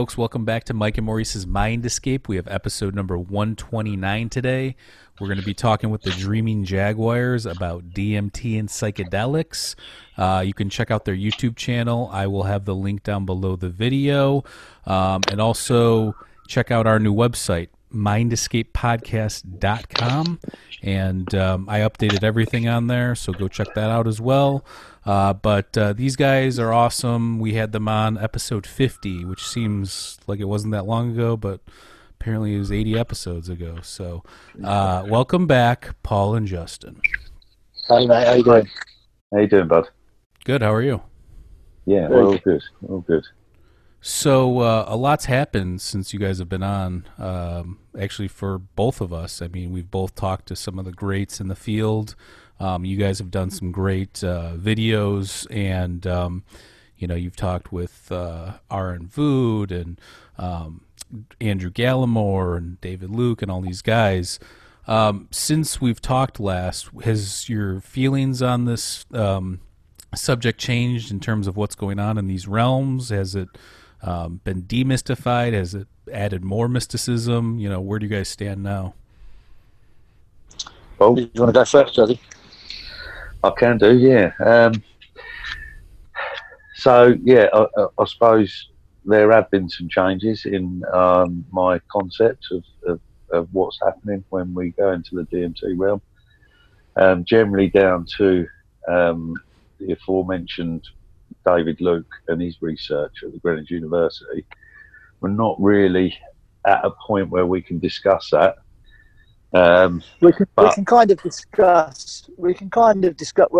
Folks, welcome back to Mike and Maurice's Mind Escape. We have episode number 129 today. We're going to be talking with the Dreaming Jaguars about DMT and psychedelics. Uh, you can check out their YouTube channel. I will have the link down below the video. Um, and also check out our new website, mindescapepodcast.com. And um, I updated everything on there, so go check that out as well. Uh, but uh, these guys are awesome. We had them on episode 50, which seems like it wasn't that long ago, but apparently it was 80 episodes ago. So, uh, welcome back, Paul and Justin. Hey mate, how you doing? How you doing, bud? Good. How are you? Yeah, Very all good. All good. So, uh, a lot's happened since you guys have been on. Um, actually, for both of us, I mean, we've both talked to some of the greats in the field. Um, you guys have done some great uh, videos, and um, you know, you've talked with uh, Aaron Vood and um, Andrew Gallimore and David Luke and all these guys. Um, since we've talked last, has your feelings on this um, subject changed in terms of what's going on in these realms? Has it um, been demystified? Has it added more mysticism? You know, where do you guys stand now? Well, You want to go first, Jazzy? I can do, yeah. Um, so, yeah, I, I, I suppose there have been some changes in um, my concept of, of, of what's happening when we go into the DMT realm. Um, generally, down to um, the aforementioned David Luke and his research at the Greenwich University. We're not really at a point where we can discuss that. Um, We can, we can kind of discuss. We can kind of discuss.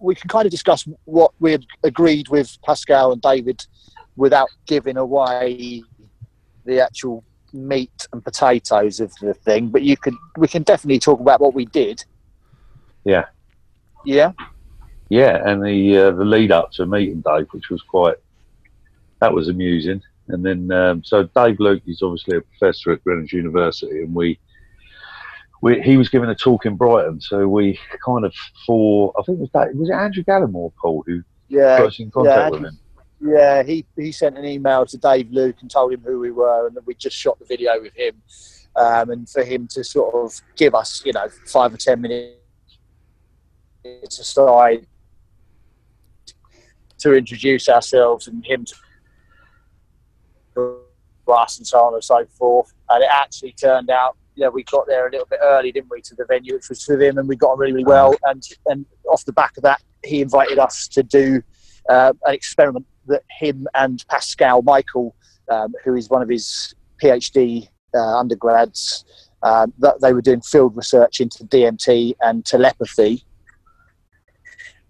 We can kind of discuss what we had agreed with Pascal and David, without giving away the actual meat and potatoes of the thing. But you could. We can definitely talk about what we did. Yeah. Yeah. Yeah, and the uh, the lead up to meeting Dave, which was quite that was amusing. And then um, so Dave Luke is obviously a professor at Greenwich University, and we. We, he was giving a talk in Brighton, so we kind of for I think it was that was it Andrew Gallimore, Paul, who Yeah. got us in contact yeah, with him. Yeah, he, he sent an email to Dave Luke and told him who we were and that we just shot the video with him. Um, and for him to sort of give us, you know, five or ten minutes aside to introduce ourselves and him to us and so on and so forth. And it actually turned out, you know, we got there a little bit early, didn't we, to the venue, which was with him, and we got on really, really well. And and off the back of that, he invited us to do uh, an experiment that him and Pascal Michael, um, who is one of his PhD uh, undergrads, um, that they were doing field research into DMT and telepathy.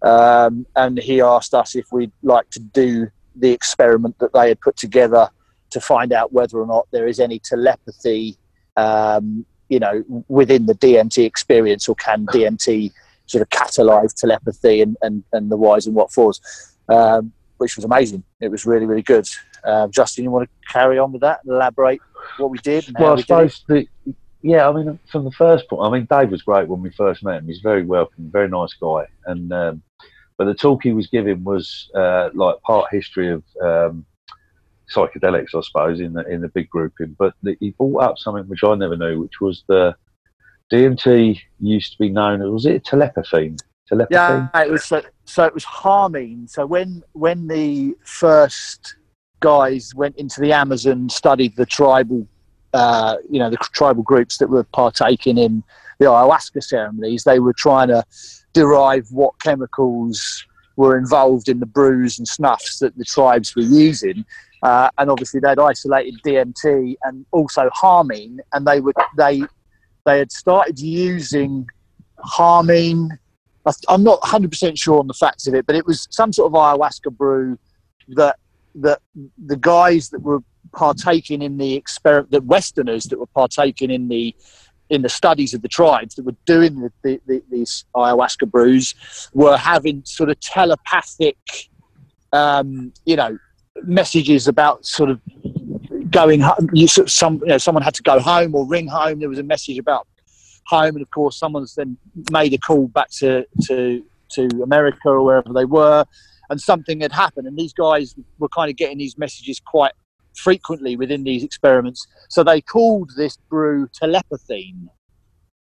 Um, and he asked us if we'd like to do the experiment that they had put together to find out whether or not there is any telepathy, um, you know, within the DMT experience, or can DMT sort of catalyze telepathy and, and, and the whys and what fors, um, which was amazing. It was really, really good. Uh, Justin, you want to carry on with that and elaborate what we did Well, I we it? suppose the yeah, I mean, from the first point, I mean, Dave was great when we first met him. He's very welcoming, very nice guy, and um, but the talk he was giving was uh, like part history of um, psychedelics, I suppose, in the in the big grouping. But the, he brought up something which I never knew, which was the DMT used to be known as was it telepathy? Telepathy. Yeah, it was so, so it was harmine. So when when the first guys went into the Amazon, studied the tribal, uh, you know, the tribal groups that were partaking in the ayahuasca ceremonies, they were trying to derive what chemicals were involved in the brews and snuffs that the tribes were using. Uh, and obviously, they'd isolated DMT and also harmine, and they would they they had started using harmine I'm not 100 percent sure on the facts of it, but it was some sort of ayahuasca brew that that the guys that were partaking in the experiment, the Westerners that were partaking in the in the studies of the tribes that were doing the, the, the, these ayahuasca brews were having sort of telepathic, um, you know, messages about sort of going home. You, some, you know, someone had to go home or ring home. There was a message about home, and of course, someone's then made a call back to to to America or wherever they were, and something had happened. And these guys were kind of getting these messages quite frequently within these experiments. So they called this brew telepathine,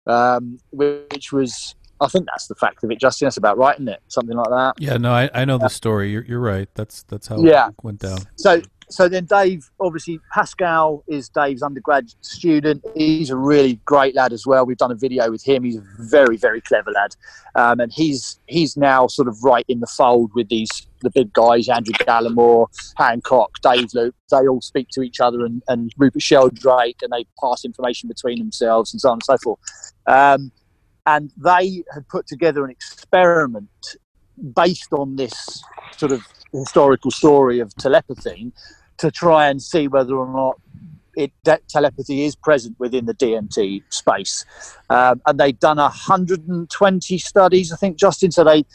um, which was, I think that's the fact of it, Justin. That's about right, isn't it? Something like that. Yeah, no, I, I know the story. You're, you're right. That's that's how Yeah. it went down. So, so then Dave, obviously Pascal is Dave's undergrad student. He's a really great lad as well. We've done a video with him. He's a very, very clever lad, um, and he's he's now sort of right in the fold with these the big guys: Andrew Gallimore, Hancock, Dave Luke. They all speak to each other, and, and Rupert Sheldrake, and they pass information between themselves, and so on and so forth. Um, and they had put together an experiment based on this sort of historical story of telepathy to try and see whether or not it, that telepathy is present within the DMT space. Um, and they'd done 120 studies, I think, Justin. So they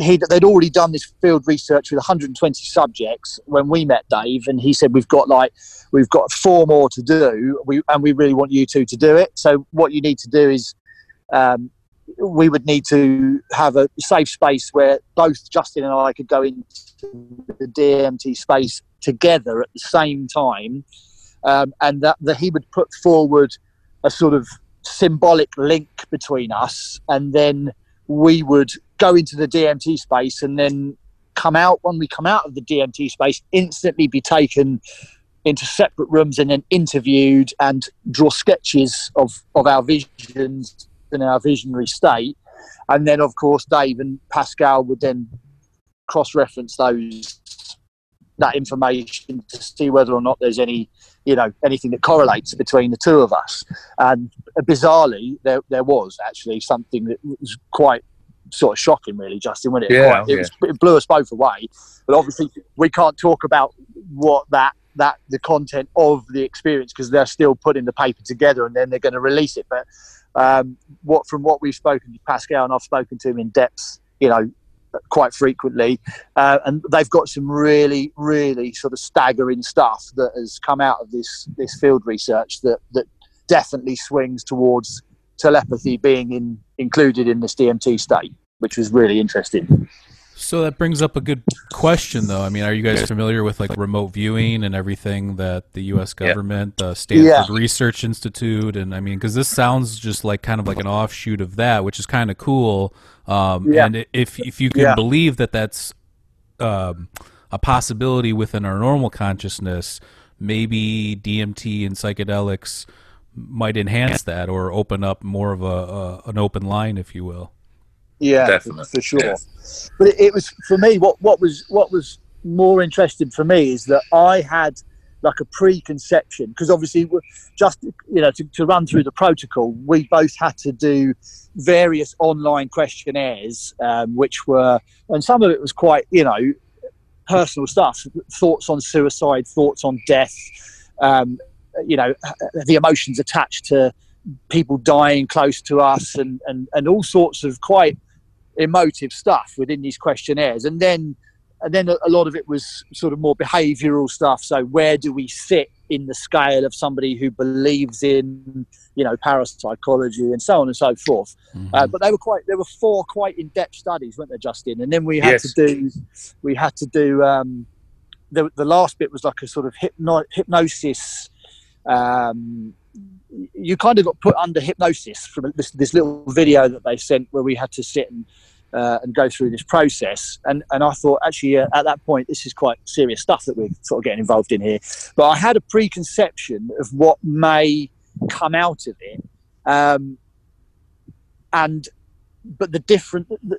he'd, they'd already done this field research with 120 subjects when we met Dave, and he said, "We've got like we've got four more to do, we, and we really want you two to do it. So what you need to do is." Um, we would need to have a safe space where both Justin and I could go into the DMT space together at the same time, um, and that, that he would put forward a sort of symbolic link between us, and then we would go into the DMT space, and then come out. When we come out of the DMT space, instantly be taken into separate rooms and then interviewed and draw sketches of, of our visions in our visionary state. And then, of course, Dave and Pascal would then cross reference those that information to see whether or not there's any, you know, anything that correlates between the two of us. And bizarrely, there there was actually something that was quite sort of shocking, really, Justin, wasn't it? Yeah, Quite- it, was, it blew us both away. But obviously, we can't talk about what that that the content of the experience because they're still putting the paper together and then they're going to release it. But um, what from what we've spoken to Pascal and I've spoken to him in depth, you know, quite frequently, uh, and they've got some really, really sort of staggering stuff that has come out of this this field research that that definitely swings towards telepathy being in, included in this DMT state, which was really interesting. So that brings up a good question, though. I mean, are you guys familiar with like remote viewing and everything that the U.S. government, the Stanford Yeah. Research Institute, and I mean, because this sounds just like kind of like an offshoot of that, which is kind of cool. Um, Yeah. And if if you can Yeah. believe that that's um, a possibility within our normal consciousness, maybe DMT and psychedelics might enhance that or open up more of a, a an open line, if you will. Yeah, Definitely, for sure. yeah. But it, it was for me. What what was what was more interesting for me is that I had like a preconception because obviously just you know to, to run through the protocol, we both had to do various online questionnaires, um, which were and some of it was quite you know personal stuff, thoughts on suicide, thoughts on death, um, you know the emotions attached to people dying close to us and, and, and all sorts of quite emotive stuff within these questionnaires. And then and then a lot of it was sort of more behavioral stuff. So where do we sit in the scale of somebody who believes in you know parapsychology and so on and so forth? Uh, but they were quite there were four quite in-depth studies weren't there justin? And then we had Yes. to do we had to do um the, the last bit was like a sort of hypno- hypnosis um you kind of got put under hypnosis from this, this little video that they sent where we had to sit and uh, and go through this process. And and I thought actually uh, at that point this is quite serious stuff that we're sort of getting involved in here. But I had a preconception of what may come out of it, um, and but the different. The,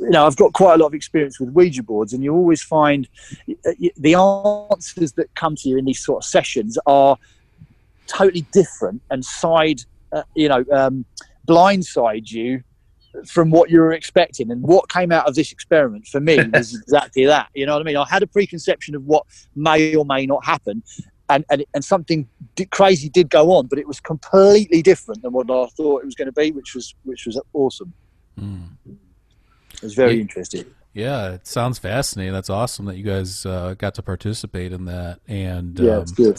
you know, I've got quite a lot of experience with Ouija boards, and you always find the answers that come to you in these sort of sessions are totally different and side, uh, you know, um, blindside you from what you were expecting. And what came out of this experiment for me was exactly that. You know what I mean? I had a preconception of what may or may not happen. And, and, and something did, crazy did go on, but it was completely different than what I thought it was going to be, which was which was awesome. Mm. It was very Yeah. interesting. Yeah, it sounds fascinating. That's awesome that you guys uh, got to participate in that. And Yeah, um, it's good.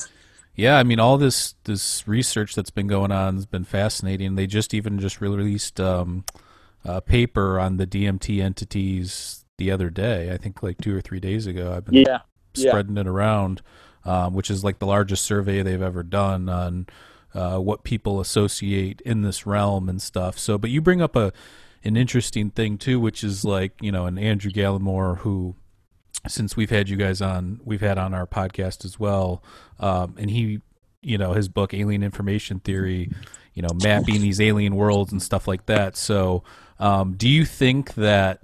Yeah, I mean, all this this research that's been going on has been fascinating. They just even just released um, a paper on the DMT entities the other day. I think like two or three days ago. I've been Yeah, yeah. spreading it around, um, which is like the largest survey they've ever done on uh, what people associate in this realm and stuff. So, but you bring up a an interesting thing too, which is like you know, an Andrew Gallimore who since we've had you guys on, we've had on our podcast as well, um, and he, you know, his book Alien Information Theory, you know, mapping these alien worlds and stuff like that. So, um, do you think that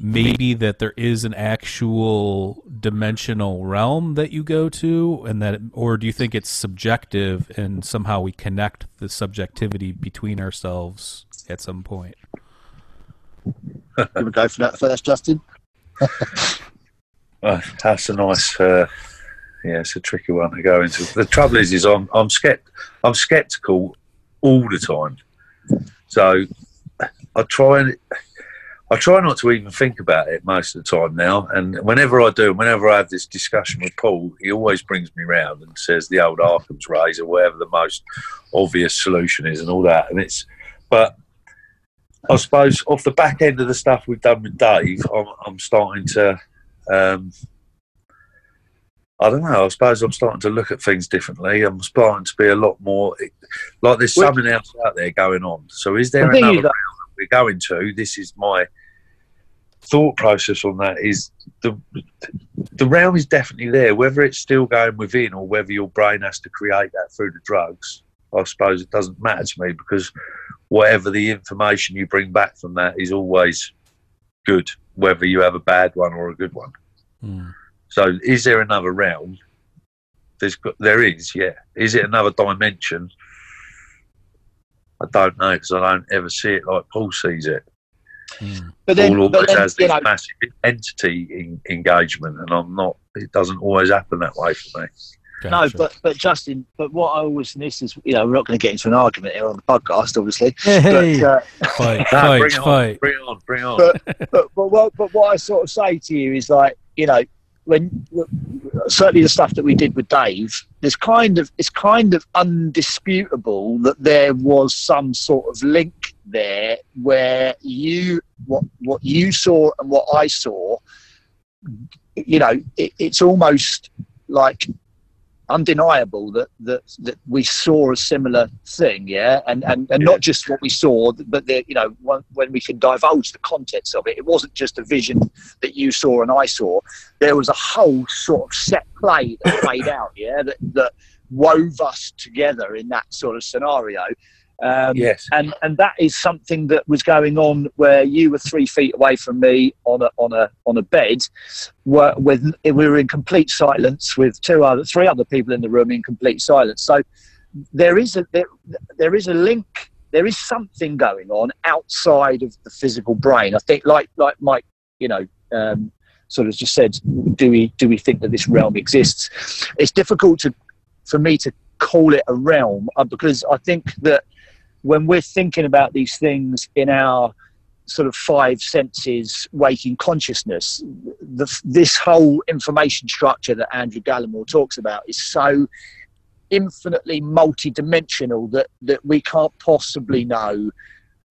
maybe that there is an actual dimensional realm that you go to, and that, or do you think it's subjective and somehow we connect the subjectivity between ourselves at some point? You want to go for that first, Justin? Uh, that's a nice. Uh, yeah, it's a tricky one to go into. The trouble is, is I'm I'm skept, I'm skeptical all the time. So I try and I try not to even think about it most of the time now. And whenever I do, whenever I have this discussion with Paul, he always brings me round and says the old Occam's razor or whatever the most obvious solution is and all that. And it's but I suppose off the back end of the stuff we've done with Dave, I'm, I'm starting to. Um, I don't know. I suppose I'm starting to look at things differently. I'm starting to be a lot more like there's Well- something else out there going on. So is there The another is that we're going to? This is my thought process on that. Is the the realm is definitely there. Whether it's still going within or whether your brain has to create that through the drugs, I suppose it doesn't matter to me because whatever the information you bring back from that is always good, whether you have a bad one or a good one. Hmm. So, is there another realm? There's, there is, yeah. Is it another dimension? I don't know because I don't ever see it like Paul sees it. Hmm. But then, Paul but always then has this know, massive entity in, engagement, and I'm not. It doesn't always happen that way for me. No, but but Justin, but what I always miss is, you know, we're not going to get into an argument here on the podcast, obviously. Hey, But, uh, fight, fight, bring it on, bring on, bring on. but, but but what but what I sort of say to you is like you know when certainly the stuff that we did with Dave, there's kind of it's kind of undisputable that there was some sort of link there where you what what you saw and what I saw, you know, it, it's almost like undeniable that, that that we saw a similar thing, yeah, and and, and Yeah. not just what we saw, but the you know when, when we can divulge the contents of it, it wasn't just a vision that you saw and I saw. There was a whole sort of set play that played out, yeah, that that wove us together in that sort of scenario. Um, yes, and and that is something that was going on where you were three feet away from me on a on a on a bed, where, with we were in complete silence with two other three other people in the room in complete silence. So there is a there, there is a link. There is something going on outside of the physical brain. I think, like like Mike, you know, um, sort of just said, do we do we think that this realm exists? It's difficult to for me to call it a realm uh, because I think that when we're thinking about these things in our sort of five senses waking consciousness the, this whole information structure that andrew gallimore talks about is so infinitely multi-dimensional that, that we can't possibly know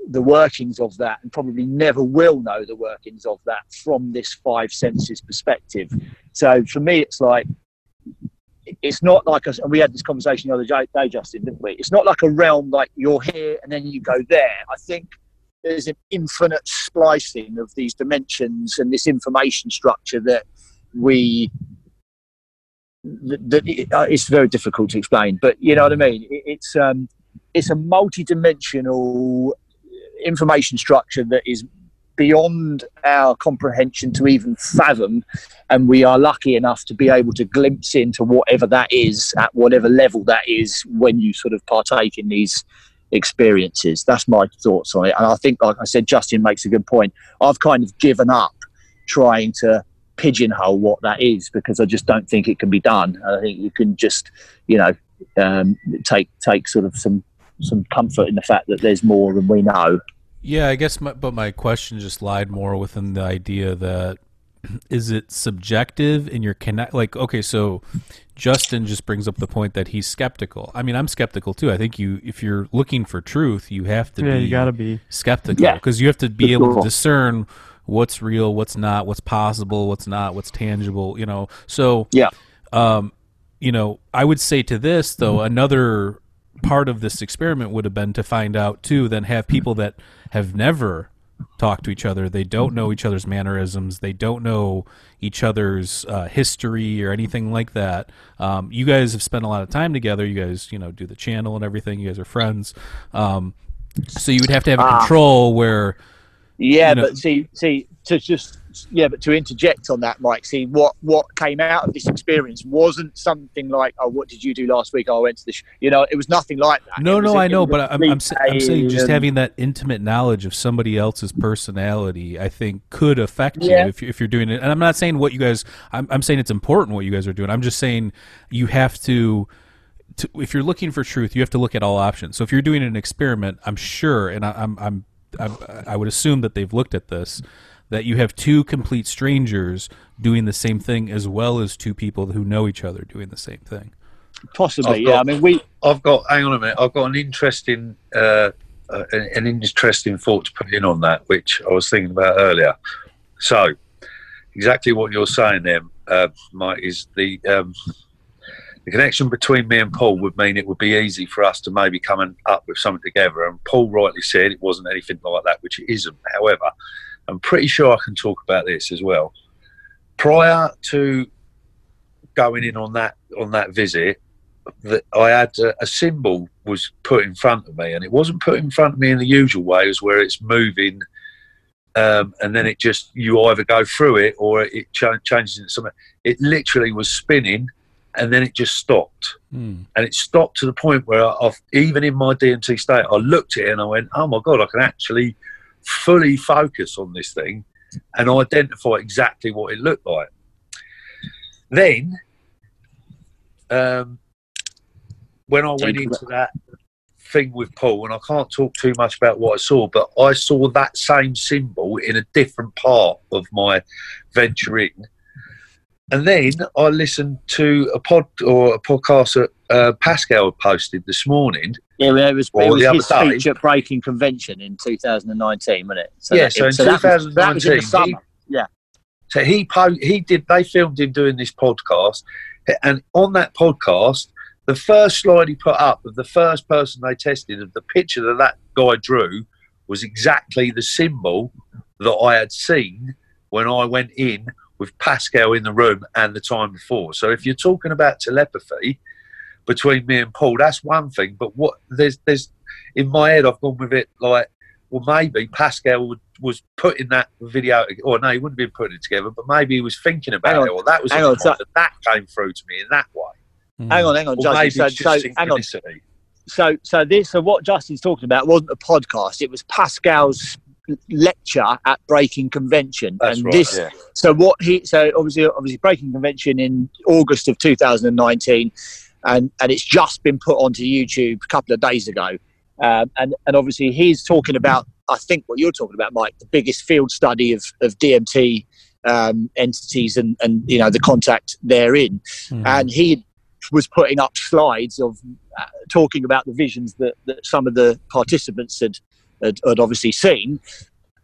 the workings of that and probably never will know the workings of that from this five senses perspective. So for me it's like it's not like a, and we had this conversation the other day, Justin, didn't we? It's not like a realm like you're here and then you go there. I think there's an infinite splicing of these dimensions and this information structure that we that, uh, it's very difficult to explain. But you know what I mean? It's um, it's a multi-dimensional information structure that is beyond our comprehension to even fathom and we are lucky enough to be able to glimpse into whatever that is at whatever level that is when you sort of partake in these experiences. That's my thoughts on it. And I think, like I said, Justin makes a good point. I've kind of given up trying to pigeonhole what that is because I just don't think it can be done. I think you can just, you know, um, take take sort of some some comfort in the fact that there's more than we know. Yeah, I guess, my, but my question just lied more within the idea that is it subjective in your connect? Like, okay, so Justin just brings up the point that he's skeptical. I mean, I'm skeptical too. I think you, if you're looking for truth, you have to Yeah, be you gotta be. skeptical Yeah. because you have to be able to discern what's real, what's not, what's possible, what's not, what's tangible. You know, so Yeah. um, you know, I would say to this though, another part of this experiment would have been to find out too, then have people that have never talked to each other, they don't know each other's mannerisms, they don't know each other's uh, history or anything like that. Um, you guys have spent a lot of time together. You guys, you know, do the channel and everything. You guys are friends. Um, so you would have to have a Ah. control where Yeah, you know- but see, see, to just yeah, but to interject on that, Mike. See, what what came out of this experience wasn't something like, oh, what did you do last week? Oh, I went to the, sh-. you know, it was nothing like that. No, no, a- I know, but I'm, I'm, I'm saying just having that intimate knowledge of somebody else's personality, I think, could affect Yeah. you if, if you're doing it. And I'm not saying what you guys. I'm, I'm saying it's important what you guys are doing. I'm just saying you have to. To, if you're looking for truth, you have to look at all options. So if you're doing an experiment, I'm sure, and I, I'm, I'm, I'm, I would assume that they've looked at this, that you have two complete strangers doing the same thing, as well as two people who know each other doing the same thing. possibly. I've Yeah, I got- mean, we I've got. Hang on a minute. I've got an interesting, uh, uh, an an interesting thought to put in on that, which I was thinking about earlier. So, exactly what you're saying there, uh, Mike, is the um, the connection between me and Paul would mean it would be easy for us to maybe come and up with something together. And Paul rightly said it wasn't anything like that, which it isn't. However, I'm pretty sure I can talk about this as well. Prior to going in on that on that visit, that I had a, a symbol was put in front of me, and it wasn't put in front of me in the usual ways where it's moving, um, and then it just you either go through it or it ch- changes into something. It literally was spinning, and then it just stopped, Hmm. and it stopped to the point where I, I've, even in my DMT state, I looked at it and I went, "Oh my god, I can actually fully focus on this thing and identify exactly what it looked like." Then um, when I went into that thing with Paul, and I can't talk too much about what I saw, but I saw that same symbol in a different part of my venture in. And then I listened to a pod or a podcast that uh, Pascal had posted this morning. Yeah, it was, it was his day. speech at Breaking Convention in 2019, wasn't it? Yeah, that- so in that was- that was in the 2019, summer. So he po- he did. They filmed him doing this podcast, and on that podcast, the first slide he put up of the first person they tested of the picture that that guy drew was exactly the symbol that I had seen when I went in with Pascal in the room and the time before. So if you're talking about telepathy between me and Paul, that's one thing. But what there's there's in my head, I've gone with it like, well, maybe Pascal would, was putting that video, or no, he wouldn't have been putting it together, but maybe he was thinking about Hang on, it, or that was in hang on, his mind, and that came through to me in that way. Hmm. Hang on, hang on, Or Justin. maybe So, it's so hang on. synchronicity. so so this so what Justin's talking about wasn't a podcast. It was Pascal's lecture at Breaking Convention, That's and right. this. yeah. So what he so obviously obviously Breaking Convention in August of 2019, and and it's just been put onto YouTube a couple of days ago, um, and and obviously he's talking about I think what you're talking about, Mike, the biggest field study of of DMT um, entities and and you know the contact therein. Hmm. and he was putting up slides of uh, talking about the visions that, that some of the participants had, had had obviously seen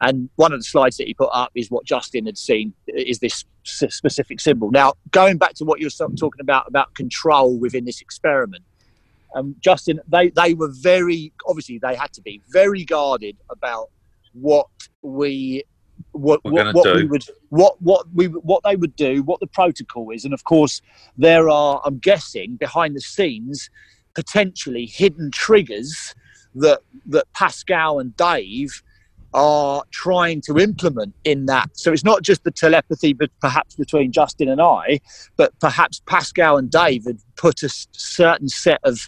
and one of the slides that he put up is what Justin had seen is this s- specific symbol. Now going back to what you're so- talking about about control within this experiment um, Justin they they were very obviously they had to be very guarded about what we what, what, what we would what what we what they would do what the protocol is. And of course there are i'm guessing behind the scenes potentially hidden triggers that that pascal and dave are trying to implement in that so it's not just the telepathy but perhaps between justin and i but perhaps pascal and dave had put a certain set of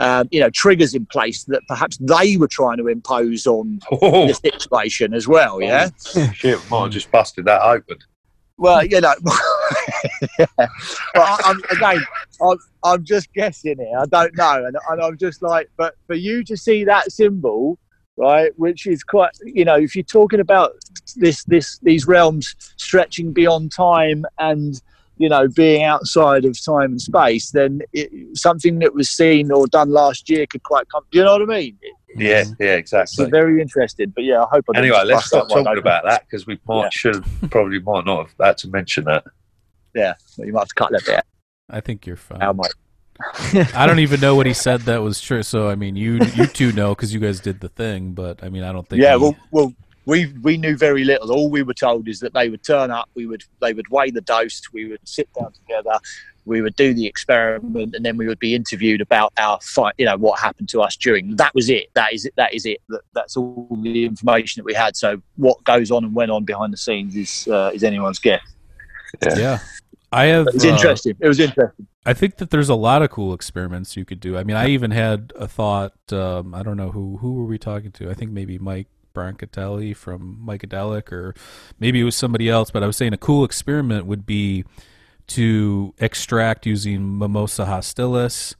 um, you know, triggers in place that perhaps they were trying to impose on Oh, the situation as well. Yeah. shit, might have just busted that open. Well, you know, yeah. But I, I'm, again, I'm, I'm just guessing here. I don't know, and, and I'm just like, but for you to see that symbol, right, which is quite, you know, if you're talking about this, this, these realms stretching beyond time and you know being outside of time and space, then it, something that was seen or done last year could quite come. Do you know what I mean? Yeah, yeah, It's exactly. very interesting. But yeah, I hope. I didn't Anyway, let's bust stop talking open. about that because we might Yeah. should probably might not have had to mention that. Yeah, but you might have to cut that bit I think you're fine. out, mate. I don't even know what he said that was true. So I mean, you you two know because you guys did the thing, but I mean, I don't think. Yeah, he- well, well, we we knew very little. All we were told is that they would turn up. We would they would weigh the dose. We would sit down together. We would do the experiment, and then we would be interviewed about our fight. You know what happened to us during. That was it. That is it. That is it. That, that's all the information that we had. So what goes on and went on behind the scenes is uh, is anyone's guess. yeah. I have. But it's uh, interesting. It was interesting. I think that there's a lot of cool experiments you could do. I mean, I even had a thought. Um, I don't know who who were we talking to. I think maybe Mike Brancatelli from Micadelic, or maybe it was somebody else. But I was saying a cool experiment would be to extract using Mimosa hostilis,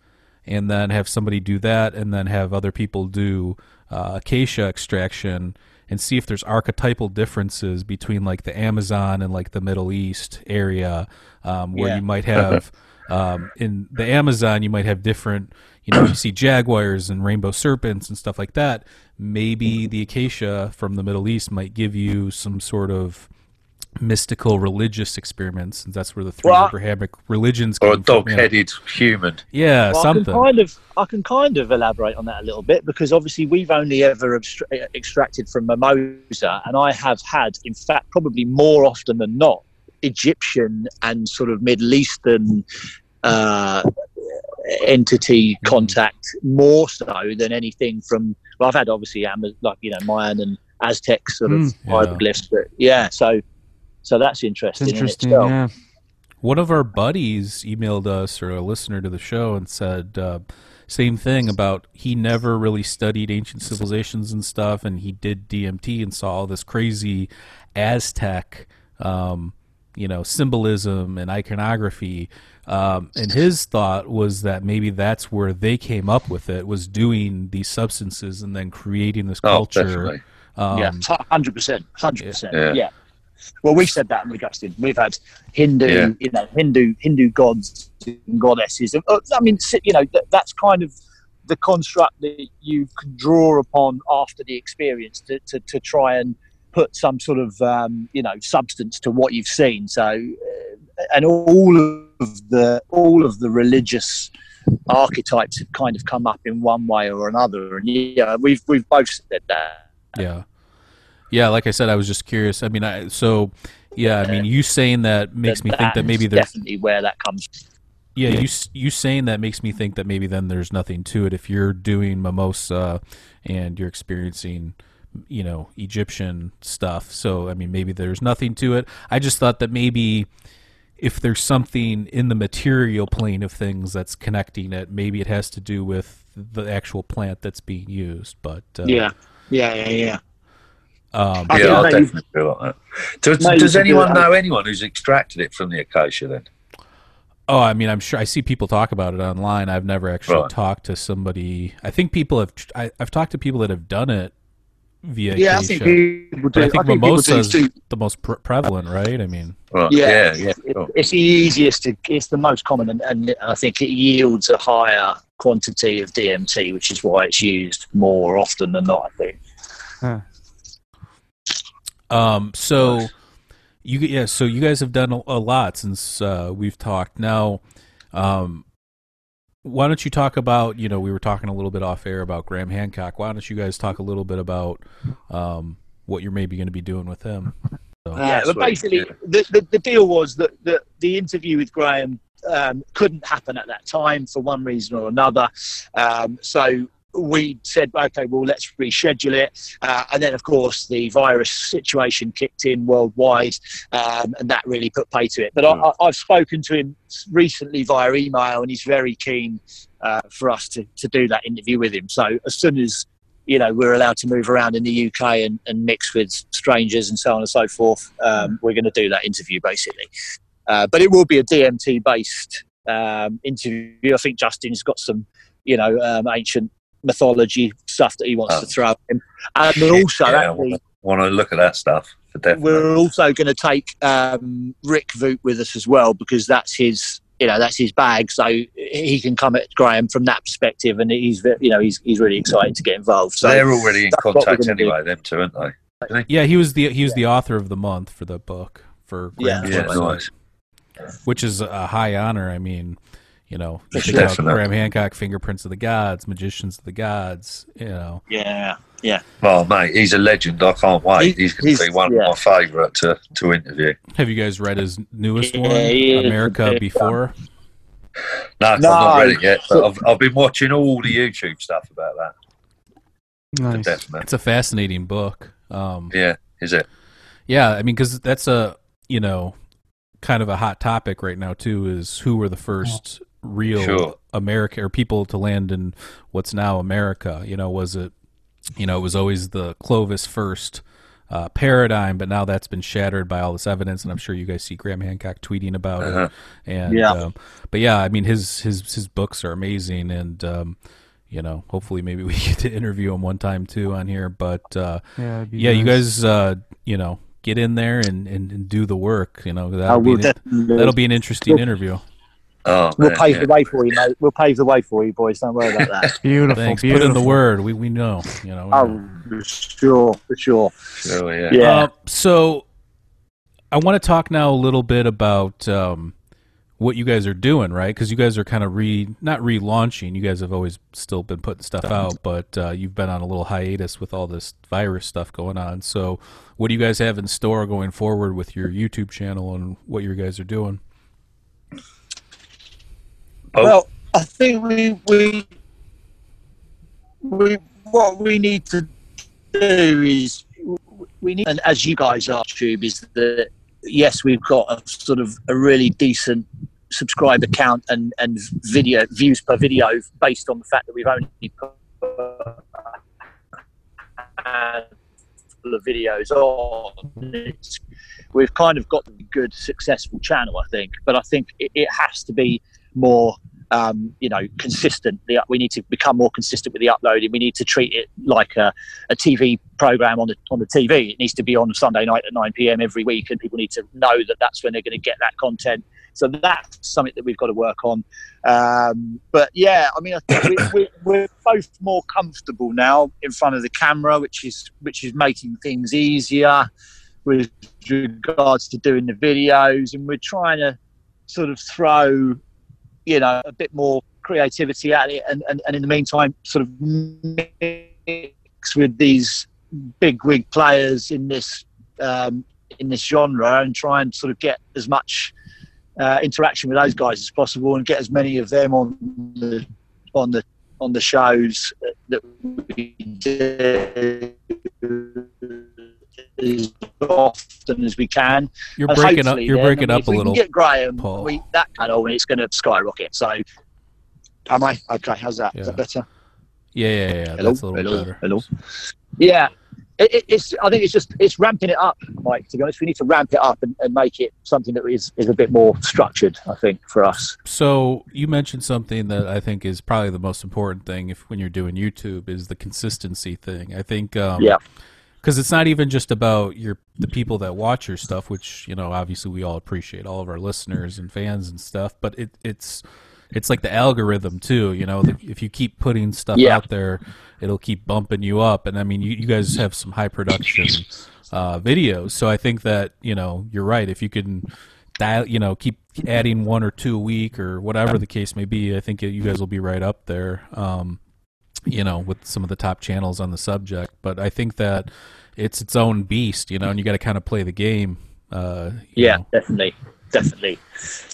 and then have somebody do that, and then have other people do uh, acacia extraction, and see if there's archetypal differences between like the Amazon and like the Middle East area, um, where Yeah. you might have um, in the Amazon, you might have different, you know, you see jaguars and rainbow serpents and stuff like that. Maybe the acacia from the Middle East might give you some sort of mystical religious experiments, and that's where the three Well, Abrahamic religions Or a came from. Yeah, dog-headed human. yeah Well, I can kind of I can kind of elaborate on that a little bit because obviously we've only ever abstra- extracted from mimosa, and I have had, in fact, probably more often than not, Egyptian and sort of Middle Eastern uh, entity Mhm. contact more so than anything from. Well, I've had obviously like you know Mayan and Aztec sort of Mm, yeah. hieroglyphs, but yeah, so so that's interesting. It's in interesting. itself. Yeah. One of our buddies emailed us or a listener to the show and said uh, same thing about he never really studied ancient civilizations and stuff, and he did DMT and saw all this crazy Aztec, um, you know, symbolism and iconography. Um, and his thought was that maybe that's where they came up with it was doing these substances and then creating this Oh, culture. definitely. Um, yeah, hundred percent, hundred percent. Yeah. Yeah. Well, we've said that and in Augustine. We've had Hindu, Yeah. you know, Hindu Hindu gods and goddesses. Uh, I mean, you know, that, that's kind of the construct that you can draw upon after the experience to, to, to try and put some sort of um, you know substance to what you've seen. So, uh, and all of the all of the religious archetypes have kind of come up in one way or another. And yeah, we've we've both said that. Yeah. Yeah, like I said, I was just curious. I mean, I so yeah, I mean, you saying that makes me think that maybe there's definitely where that comes. yeah, you you saying that makes me think that maybe then there's nothing to it if you're doing mimosa and you're experiencing you know Egyptian stuff. So I mean, maybe there's nothing to it. I just thought that maybe if there's something in the material plane of things that's connecting it, maybe it has to do with the actual plant that's being used. But uh, yeah, yeah, yeah, yeah. um, yeah, think I maybe- definitely feel like that. Does, does anyone know anyone who's extracted it from the acacia then? Oh, I mean, I'm sure I see people talk about it online. I've never actually Right. talked to somebody. I think people have. I, I've talked to people that have done it via Yeah, I think people do. but I think people mimosa do is the most pre- prevalent, right? I mean, Right. Yeah, Yeah, yeah. It- sure. It's the easiest. To, it's the most common, and, and I think it yields a higher quantity of DMT, which is why it's used more often than not. I think. um, so you yeah, so you guys have done a, a lot since uh, we've talked. Now, um, why don't you talk about? You know, we were talking a little bit off air about Graham Hancock. Why don't you guys talk a little bit about um, what you're maybe going to be doing with him? So, Yeah, but basically, the, the, the deal was that the, the interview with Graham um, couldn't happen at that time for one reason or another. Um, so we said, okay, well, let's reschedule it. Uh, and then, of course, the virus situation kicked in worldwide, um, and that really put pay to it. But I, I've spoken to him recently via email, and he's very keen uh, for us to, to do that interview with him. So as soon as you know we're allowed to move around in the UK and, and mix with strangers and so on and so forth, um, we're going to do that interview basically. Uh, but it will be a DMT based um, interview. I think Justin's got some, you know, um, ancient mythology stuff that he wants Oh. to throw in. And we're also yeah, I actually, want to look at that stuff for definitely. we're also going to take um, Rick Voot with us as well because that's his, you know, that's his bag. So he can come at Graham from that perspective, and he's, you know, he's he's really excited to get involved. So They're already in that's what we're contact gonna do. anyway, them two, aren't they? Yeah, he was the he was the author of the month for the book for Yeah. Graham's Yeah, nice. which is a high honor. I mean, you know, you For think sure. about Graham Hancock, Fingerprints of the Gods, Magicians of the Gods. You know, yeah, Yeah. Well, mate, he's a legend. I can't wait. He- He's going to be one yeah. of my favourite to, to interview. have you guys read his newest Yeah, one, America a big Before? No, I've not read it yet, but I've, I've been watching all the YouTube stuff about that. Nice. Definitely. It's a fascinating book. Um, Yeah, is it? Yeah, I mean, because that's a you know kind of a hot topic right now too. Is who were the first real Sure. America or people to land in what's now America? You know, was it you know it was always the Clovis first uh, paradigm, but now that's been shattered by all this evidence, and I'm sure you guys see Graham Hancock tweeting about Uh-huh. it. And Yeah. um, but yeah, I mean his his his books are amazing, and um, you know hopefully maybe we get to interview him one time too on here. But uh, Yeah, it'd be yeah, you guys, uh, you know, get in there and, and, and do the work. You know, that'll be an, that'll be an interesting interview. Oh, We'll man, pave yeah. the way for you, mate. We'll pave the way for you, boys. Don't worry about that. beautiful. Thanks. beautiful. Put in the word. We we know. You know. we know. oh, for sure, for sure. Sure, yeah. Yeah. Uh, so I want to talk now a little bit about um, what you guys are doing, right? Because you guys are kind of re not relaunching. You guys have always still been putting stuff out, but uh, you've been on a little hiatus with all this virus stuff going on. So, what do you guys have in store going forward with your YouTube channel and what you guys are doing? Oh. Well, I think we we we what we need to do is we need, and as you guys are, Tube, is that yes, we've got a sort of a really decent subscriber count and and video views per video based on the fact that we've only put a handful of videos on. We've kind of got a good, successful channel, I think, but I think it, it has to be more um, you know consistent. The, we need to become more consistent with the uploading. We need to treat it like a, a tv program on the on the tv it needs to be on Sunday night at 9 p.m every week and people need to know that that's when they're going to get that content. So that's something that we've got to work on. Um, but yeah i mean i we, we're both more comfortable now in front of the camera which is which is making things easier with regards to doing the videos. And we're trying to sort of throw you know a bit more creativity at it and, and, and in the meantime sort of mix with these big wig players in this um, in this genre and try and sort of get as much uh, interaction with those guys as possible and get as many of them on the on the on the shows that we do as often as we can You're and breaking up. You're then, breaking up if a we little. Get Graham, Paul. we, that channel, it's going to skyrocket. So, am I okay? How's that? Is Yeah. that better? Yeah, yeah, yeah. Hello, That's a little hello, better. hello. Yeah, it, it, it's. I think it's just it's ramping it up, Mike. To be honest, we need to ramp it up and, and make it something that is is a bit more structured. I think for us. So you mentioned something that I think is probably the most important thing if when you're doing YouTube is the consistency thing. I think um, Yeah. Because it's not even just about your the people that watch your stuff, which you know obviously we all appreciate all of our listeners and fans and stuff, but it it's it's like the algorithm too. You know, that if you keep putting stuff Yeah. out there, it'll keep bumping you up. And I mean, you, you guys have some high production uh, videos, so I think that you know you're right. If you can dial, you know, keep adding one or two a week or whatever the case may be, I think you guys will be right up there. Um, you know, with some of the top channels on the subject. But I think that it's its own beast, you know, and you got to kind of play the game. Uh, Yeah, know. definitely. definitely.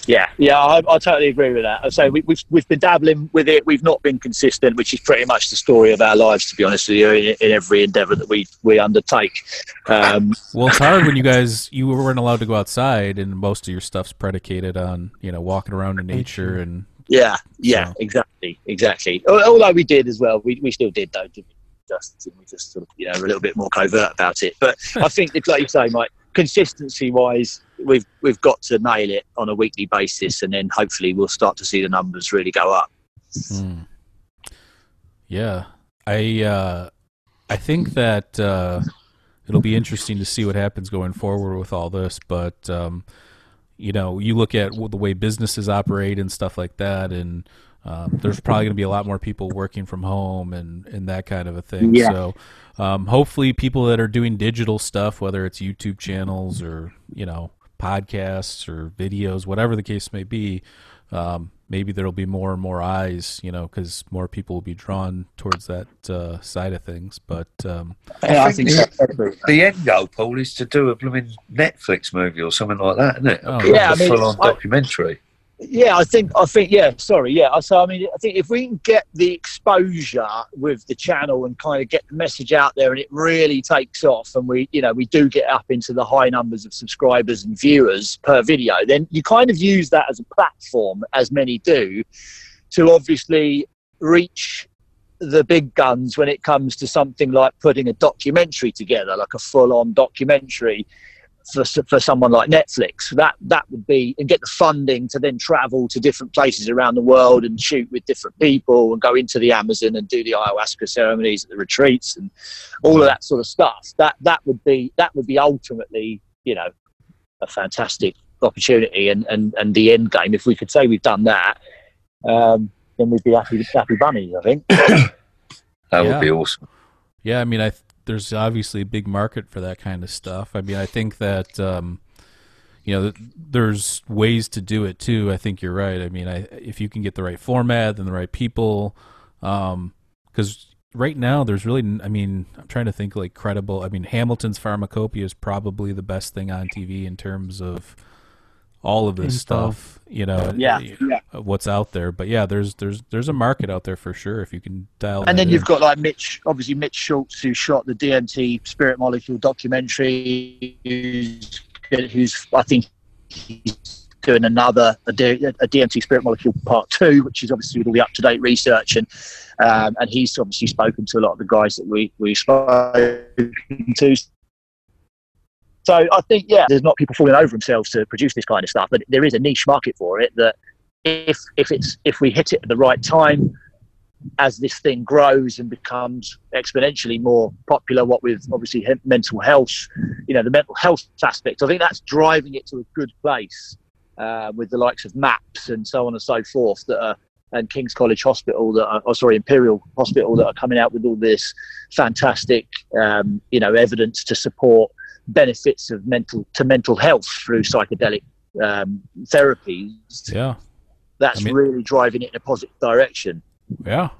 Yeah, yeah, I, I totally agree with that. I say we, we've we've been dabbling with it. We've not been consistent, which is pretty much the story of our lives, to be honest with you, in, in every endeavour that we we undertake. Um, Well, it's hard when you guys you weren't allowed to go outside, and most of your stuff's predicated on you know walking around in nature and yeah, yeah, So- exactly, exactly. Although we did as well, we, we still did though. Didn't we? Just we just sort of you know a little bit more covert about it. But I think, that, like you say, Mike, consistency wise, we've we've got to nail it on a weekly basis, and then hopefully we'll start to see the numbers really go up. Hmm. Yeah, I uh, I think that uh, it'll be interesting to see what happens going forward with all this. But um, you know, you look at the way businesses operate and stuff like that, and um, there's probably going to be a lot more people working from home and and that kind of a thing. Yeah. So. Um, hopefully, people that are doing digital stuff, whether it's YouTube channels or you know podcasts or videos, whatever the case may be, um, maybe there'll be more and more eyes, you know, because more people will be drawn towards that uh, side of things. But um, Yeah, I think think the- The end goal, Paul, is to do a blooming Netflix movie or something like that, isn't it? Oh, A Yeah, I mean, full-on I- documentary. Yeah, I think I think yeah. Sorry, yeah. So I mean, I think if we can get the exposure with the channel and kind of get the message out there, and it really takes off, and we you know we do get up into the high numbers of subscribers and viewers per video, then you kind of use that as a platform, as many do, to obviously reach the big guns when it comes to something like putting a documentary together, like a full-on documentary for, for someone like Netflix. That that would be and get the funding to then travel to different places around the world and shoot with different people and go into the Amazon and do the ayahuasca ceremonies at the retreats and all of that sort of stuff. That that would be that would be ultimately you know a fantastic opportunity and and and the end game. If we could say we've done that. Um, then we'd be happy, happy bunnies, I think. That Yeah. would be awesome. yeah, I mean, I th- there's obviously a big market for that kind of stuff. I mean, I think that um, you know there's ways to do it too. I think you're right. I mean, I if you can get the right format and the right people, because right now there's really, i mean, I'm trying to think like credible. I mean, Hamilton's Pharmacopoeia is probably the best thing on TV in terms of all of this Info. stuff. You know, Yeah, yeah. uh, what's out there. But yeah, there's there's there's a market out there for sure if you can dial. And that then you've got like Mitch, obviously Mitch Schultz, who shot the DMT Spirit Molecule documentary, who's, who's I think he's doing another a, D, a DMT Spirit Molecule Part Two, which is obviously with all the up to date research, and um, and he's obviously spoken to a lot of the guys that we we spoken to. So I think yeah, there's not people falling over themselves to produce this kind of stuff, but there is a niche market for it. That if if it's if we hit it at the right time, as this thing grows and becomes exponentially more popular, what with obviously mental health, you know, the mental health aspect, I think that's driving it to a good place uh, with the likes of MAPS and so on and so forth that are, and King's College Hospital that are, oh, sorry, Imperial Hospital that are coming out with all this fantastic, um, you know, evidence to support benefits of mental to mental health through psychedelic um, therapies. yeah. That's I mean- really driving it in a positive direction. Yeah,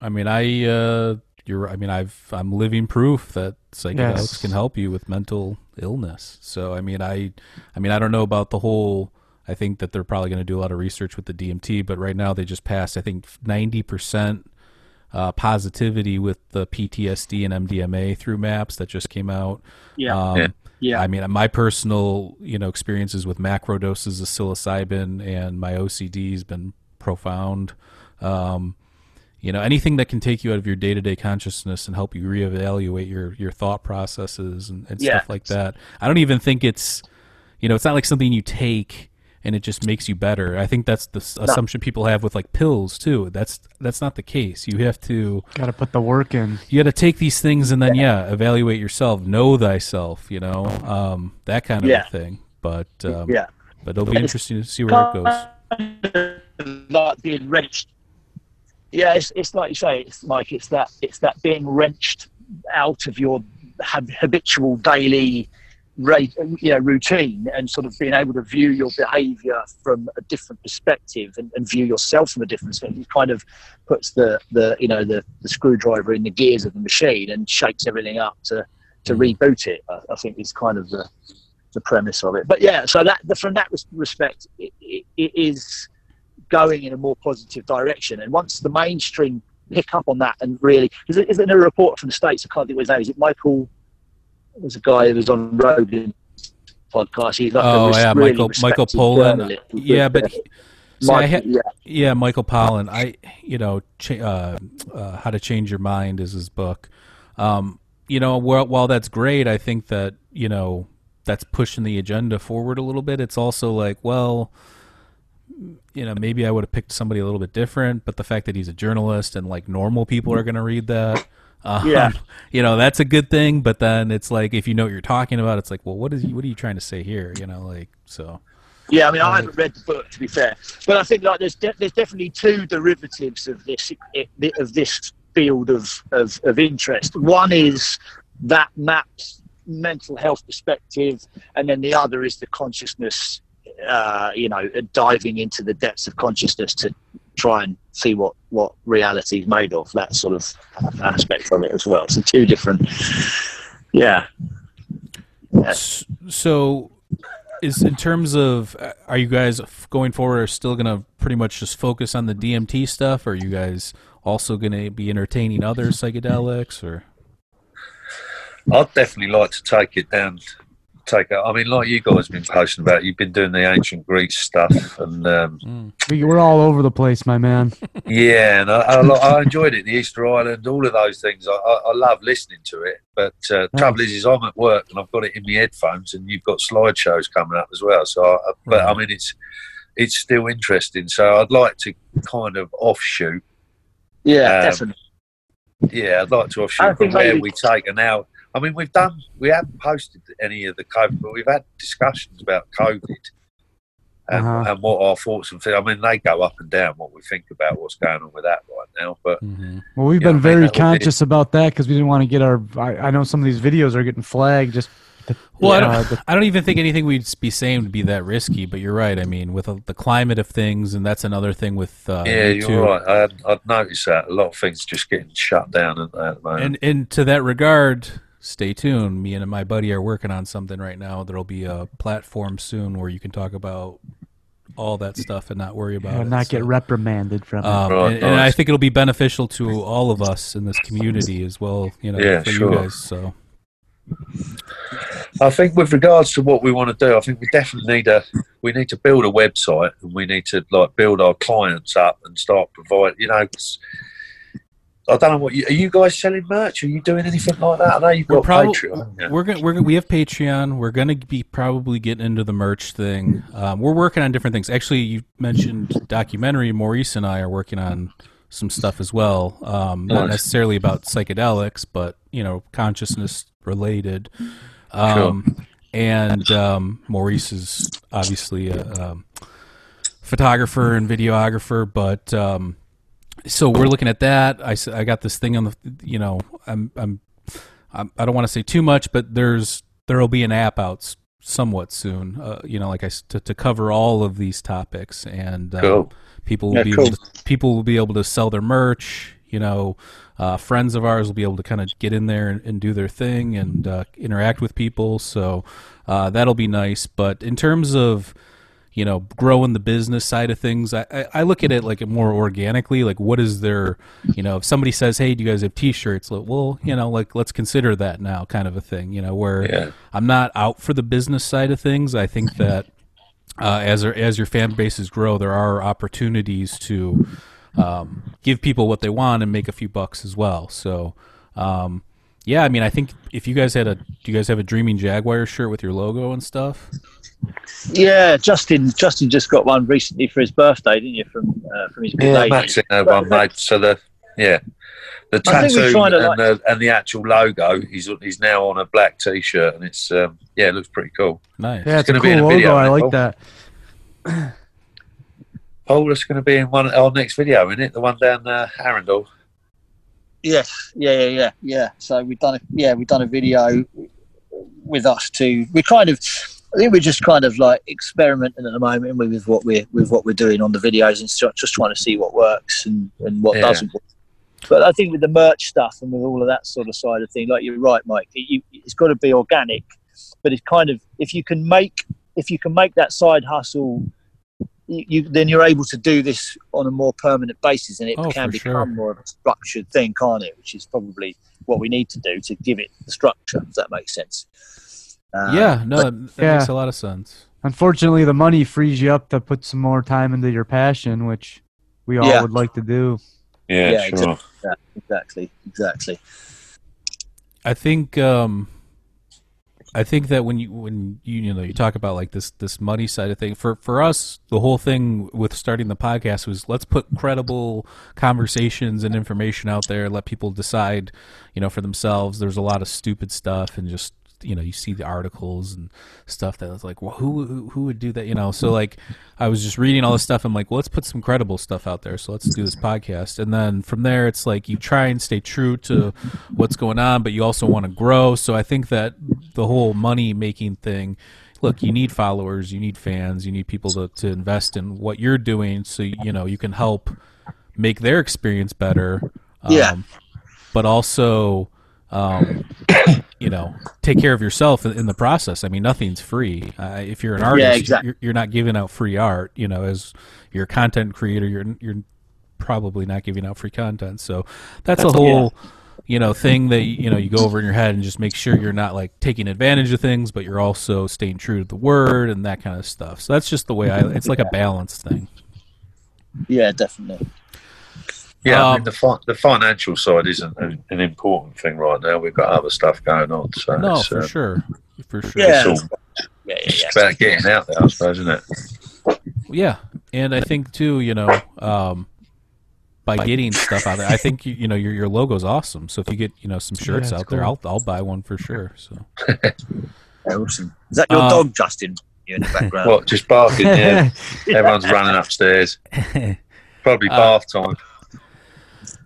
I mean, I uh, you're. I mean, I've I'm living proof that psychedelics Yes. can help you with mental illness. So, I mean, I, I mean, I don't know about the whole. I think that they're probably going to do a lot of research with the DMT, but right now they just passed. I think ninety percent uh, positivity with the PTSD and MDMA through maps that just came out. Yeah. Um, Yeah. Yeah. I mean, my personal, you know, experiences with macro doses of psilocybin and my OCD has been profound. Um, you know, anything that can take you out of your day to day consciousness and help you reevaluate your your thought processes and, and Yeah. stuff like that. I don't even think it's, you know, it's not like something you take and it just makes you better. I think that's the s assumption people have with like pills too. That's that's not the case. You have to Got to put the work in. you got to take these things and then yeah evaluate yourself know thyself you know um, that kind of Yeah. thing but um, yeah. but it'll be interesting to see where it goes like being wrenched. Yeah, it's, it's like you say, it's like it's that it's that being wrenched out of your habitual daily rate, you know, routine, and sort of being able to view your behaviour from a different perspective and, and view yourself from a different perspective. It kind of puts the the you know the, the screwdriver in the gears of the machine and shakes everything up to to Mm. reboot it. I, I think is kind of the the premise of it. But yeah, so that from that respect, it, it, it is going in a more positive direction. And once the mainstream pick up on that and really, is it, is there a report from the states? I can't think what his name is. It Michael? There's a guy who was on Rogan podcast. He's like oh res- yeah, really Michael Michael Pollan. journalist. Yeah, but he- see, I Mike- ha- yeah, yeah, Michael Pollan. I you know, ch- uh, uh, how to change your mind is his book. Um, you know, while, while that's great, I think that you know that's pushing the agenda forward a little bit. It's also like, well, you know, maybe I would have picked somebody a little bit different, but the fact that he's a journalist and like normal people are going to read that. Um, Yeah. you know that's a good thing, but then it's like if you know what you're talking about, it's like, well, what is what are you trying to say here? You know, like so. Yeah, I mean, I haven't read the book to be fair, but I think like there's de- there's definitely two derivatives of this of this field of, of of interest. One is that maps mental health perspective, and then the other is the consciousness. Uh, you know, diving into the depths of consciousness to try and see what what reality is made of. That sort of aspect of it as well. So two different. Yeah. Yeah. So, is in terms of uh, are you guys going forward are still going to pretty much just focus on the DMT stuff? Or are you guys also going to be entertaining other psychedelics? Or I'd definitely like to take it down. Take it. I mean, like you guys have been posting about, you've been doing the ancient Greece stuff, and um, We, we're all over the place, my man. yeah, and I, I, I enjoyed it. The Easter Island, all of those things. I, I, I love listening to it. But uh, trouble is, is I'm at work and I've got it in my headphones, and you've got slideshows coming up as well. So, I, but I mean, it's it's still interesting. So I'd like to kind of offshoot. Yeah, Um, definitely. Yeah, I'd like to offshoot from where maybe- we take it now. I mean, we've done, we haven't posted any of the COVID, but we've had discussions about COVID and, Uh-huh. and what our thoughts and feelings. I mean, they go up and down what we think about what's going on with that right now. But Mhm. Well, we've been very that would be- conscious about that because we didn't want to get our. I, I know some of these videos are getting flagged. Just the, well, I don't, the- I don't even think anything we'd be saying would be that risky. But you're right. I mean, with uh, the climate of things, and that's another thing with uh, yeah, YouTube. you're right. I had, I'd noticed that a lot of things just getting shut down at, at the moment. And and to that regard, stay tuned. Me and my buddy are working on something right now. There'll be a platform soon where you can talk about all that stuff and not worry about uh, it. not get reprimanded from it. um, Right, and, and I think it'll be beneficial to all of us in this community as well. You know, Yeah, for sure. you guys. So I think with regards to what we want to do, I think we definitely need a we need to build a website and we need to like build our clients up and start providing. You know, 'cause I don't know what you, are you guys selling merch? Are you doing anything like that? I know you've We're got prob- Patreon. haven't we're gonna we're gonna, we have Patreon. We're gonna be probably getting into the merch thing. Um, we're working on different things. Actually, you mentioned documentary. Maurice and I are working on some stuff as well. Um, not necessarily about psychedelics, but you know, consciousness related. Um, And um, Maurice is obviously a um, photographer and videographer, but um, so we're looking at that. I, I got this thing on the, you know, I'm, I'm, I'm I don't want to say too much, but there's there'll be an app out somewhat soon. Uh, you know, like I, to, to cover all of these topics, and um, Cool. people will Yeah, be cool. able to, people will be able to sell their merch. You know, uh, friends of ours will be able to kind of get in there and, and do their thing and uh, interact with people. So uh, that'll be nice. But in terms of you know growing the business side of things I, I, I look at it like more organically like what is their you know if somebody says hey do you guys have t-shirts? Like, well you know like let's consider that now kind of a thing you know where Yeah. i'm not out for the business side of things. I think that uh, as as your fan bases grow there are opportunities to um, give people what they want and make a few bucks as well. So um, yeah i mean i think if you guys had a do you guys have a dreaming jaguar shirt with your logo and stuff Yeah, Justin. Justin just got one recently for his birthday, didn't you? From uh, from his good Yeah, lady. Max had one made. So the yeah, the I tattoo and to, the and the actual logo. He's he's now on a black t-shirt, and it's um, yeah, it looks pretty cool. nice yeah, it's a gonna cool be in a logo. video, I like that. Oh, it's going to be in one our next video, isn't it? The one down uh, Arundel. Yes, yeah, yeah, yeah, yeah. So we've done a yeah, we've done a video with us too. We kind of, I think we're just kind of like experimenting at the moment with what we're with what we're doing on the videos and stuff, just trying to see what works and and what Yeah. doesn't. work. But I think with the merch stuff and with all of that sort of side of thing, like you're right, Mike, it, you, it's got to be organic. but it's kind of if you can make if you can make that side hustle you, you then you're able to do this on a more permanent basis and it Oh, can become sure. more of a structured thing can't it which is probably what we need to do to give it the structure if that makes sense Um, yeah, no, that, that Yeah. makes a lot of sense. Unfortunately, the money frees you up to put some more time into your passion, which we all Yeah. would like to do. Yeah, Yeah, sure. exactly exactly I think um I think that when you when you you know you talk about like this this money side of thing for for us the whole thing with starting the podcast was let's put credible conversations and information out there let people decide you know for themselves there's a lot of stupid stuff and just you know you see the articles and stuff that was like well who who, who would do that? You know so like I was just reading all this stuff. I'm like well let's put some credible stuff out there. So let's do this podcast. And then from there it's like you try and stay true to what's going on but you also want to grow. So I think that the whole money making thing look you need followers you need fans you need people to, to invest in what you're doing so you know you can help make their experience better. Um, Yeah. but also um, you know take care of yourself in, the process. I mean nothing's free. Uh, if you're an artist exactly. you're, you're not giving out free art you know as you're content creator you're you're probably not giving out free content. So that's, a whole you know thing that you know you go over in your head and just make sure you're not like taking advantage of things but you're also staying true to the word and that kind of stuff. So that's just the way i it's like a balanced thing. Yeah definitely Yeah, I Um, mean the fi- the financial side isn't an, an important thing right now. We've got other stuff going on, so no it's, for uh, sure for sure Yeah. it's all yeah yeah, it's about getting out there, I suppose, isn't it? Yeah, and I think too, you know, um, by getting stuff out there, I think you, you know your your logo's awesome. So if you get you know some shirts it's out there. I'll I'll buy one for sure. So awesome is that your Uh, dog justin you in the background What, just barking? Yeah, everyone's running upstairs. Probably Uh, bath time.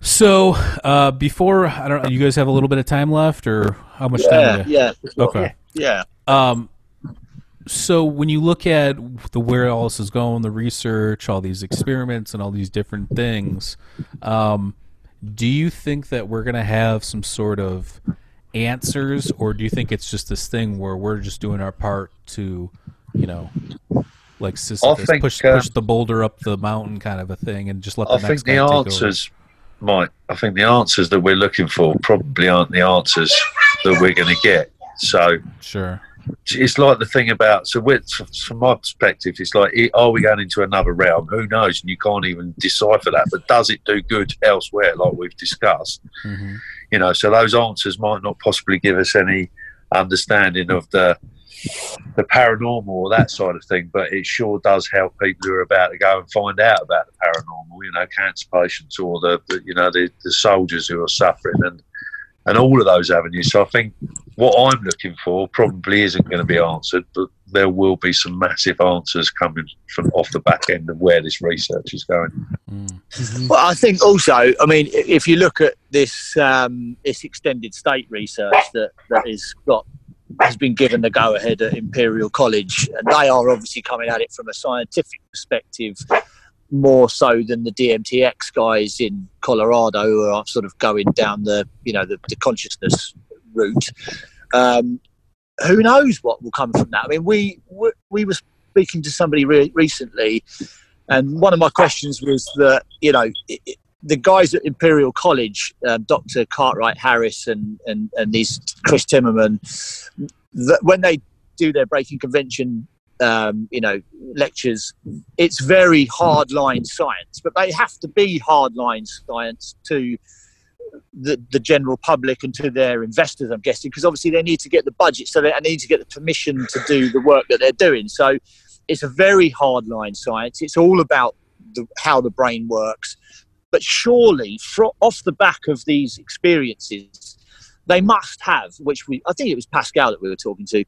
So uh, before I don't know, you guys have a little bit of time left, or how much yeah time? you- yeah Okay. yeah Um, so when you look at the where all this is going, the research, all these experiments, and all these different things, um, do you think that we're going to have some sort of answers, or do you think it's just this thing where we're just doing our part to, you know, like Sisyphus, think, push uh, push the boulder up the mountain, kind of a thing, and just let the I next think the take over? Mike. I think the answers that we're looking for probably aren't the answers that we're going to get. So Sure. it's like the thing about so with, from my perspective it's like are we going into another realm who knows and you can't even decipher that but does it do good elsewhere like we've discussed hmm you know so those answers might not possibly give us any understanding of the the paranormal or that side of thing but it sure does help people who are about to go and find out about the paranormal you know cancer patients or the, the you know the, the soldiers who are suffering and and all of those avenues so i think what i'm looking for probably isn't going to be answered but there will be some massive answers coming from off the back end of where this research is going Mm. Well, I think also, I mean, if you look at this um, this extended state research that that has got has been given the go ahead at Imperial College, and they are obviously coming at it from a scientific perspective more so than the DMTX guys in Colorado who are sort of going down the you know the, the consciousness route. Um, who knows what will come from that? I mean, we we, we were speaking to somebody re- recently, and one of my questions was that you know i i the guys at Imperial College, um, Dr. Carhart-Harris and, and and these Chris Timmermann, when they do their breaking convention, um, you know, lectures, it's very hardline science, but they have to be hardline science to the, the general public and to their investors, I'm guessing, because obviously they need to get the budget, so they need to get the permission to do the work that they're doing. So it's a very hardline science. It's all about the, how the brain works. But surely, fro- off the back of these experiences, they must have, which we, I think it was Pascal that we were talking to,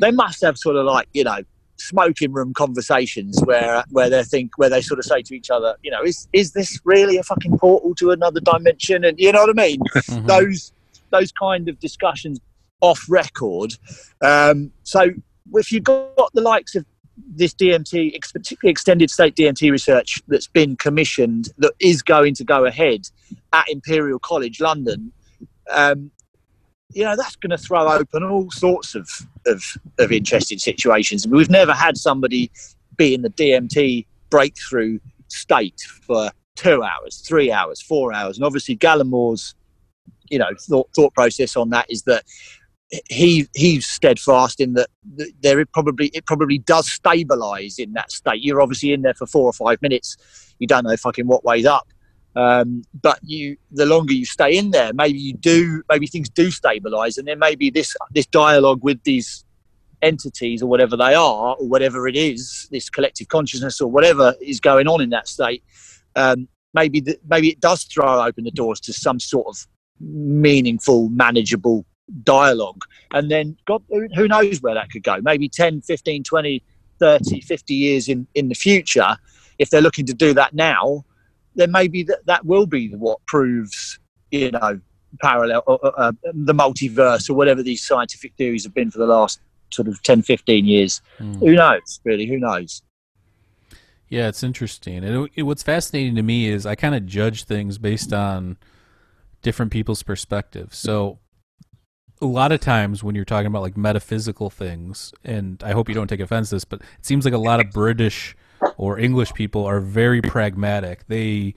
they must have sort of like, you know, smoking room conversations where where they think where they sort of say to each other, you know, is is this really a fucking portal to another dimension? And you know what I mean? Mhm. those those kind of discussions off record. Um, so if you've got the likes of this DMT, particularly extended state DMT research that's been commissioned that is going to go ahead at Imperial College London, um, you know that's going to throw open all sorts of, of of interesting situations. We've never had somebody be in the DMT breakthrough state for two hours, three hours, four hours, and obviously Gallimore's you know thought, thought process on that is that he he's steadfast in that there it probably it probably does stabilize in that state. You're obviously in there for four or five minutes. You don't know fucking what way's up. Um, but you, the longer you stay in there, maybe you do, maybe things do stabilize, and then maybe this this dialogue with these entities or whatever they are, or whatever it is, this collective consciousness or whatever is going on in that state, um, maybe the, maybe it does throw open the doors to some sort of meaningful, manageable dialogue. And then, God, who knows where that could go? Maybe 10, 15, 20, 30, 50 years in, in the future, if they're looking to do that now, then maybe that, that will be what proves, you know, parallel, uh, uh the multiverse or whatever these scientific theories have been for the last sort of 10, 15 years. Mm. Who knows, really? Who knows? Yeah, it's interesting. And it, it, what's fascinating to me is I kind of judge things based on different people's perspectives. So a lot of times when you're talking about like metaphysical things, and I hope you don't take offense to this, but it seems like a lot of British or English people are very pragmatic. They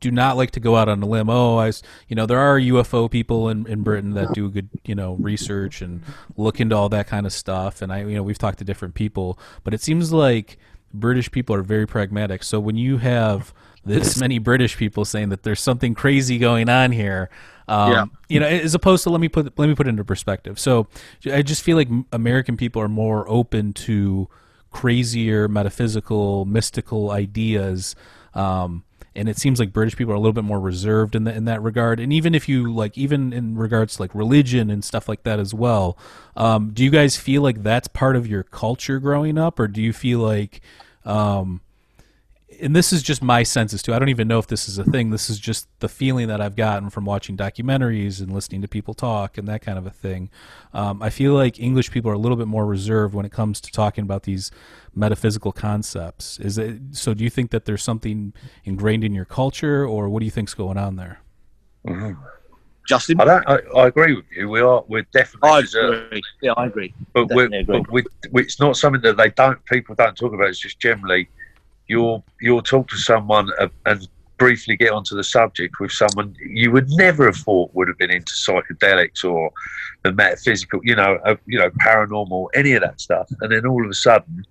do not like to go out on a limb. Oh, I, you know, there are UFO people in, in Britain that do good, you know, research and look into all that kind of stuff. And I, you know, we've talked to different people, but it seems like British people are very pragmatic. So when you have this many British people saying that there's something crazy going on here, um, yeah. You know, as opposed to let me put let me put it into perspective. So I just feel like American people are more open to crazier metaphysical, mystical ideas. Um, and it seems like British people are a little bit more reserved in, the, in that regard. And even if you like, even in regards to like religion and stuff like that as well, um, do you guys feel like that's part of your culture growing up, or do you feel like, um, and this is just my senses too. I don't even know if this is a thing. This is just the feeling that I've gotten from watching documentaries and listening to people talk and that kind of a thing. Um, I feel like English people are a little bit more reserved when it comes to talking about these metaphysical concepts. Is it so? Do you think that there's something ingrained in your culture, or what do you think's going on there? Mm-hmm. Justin, I, don't, I, I, agree with you. We are we're definitely I reserved. Agree. Yeah, I agree. But, we're, agree. but we, it's not something that they don't people don't talk about. It's just generally you'll you'll talk to someone and briefly get onto the subject with someone you would never have thought would have been into psychedelics or the metaphysical, you know, uh, you know, paranormal, any of that stuff, and then all of a sudden,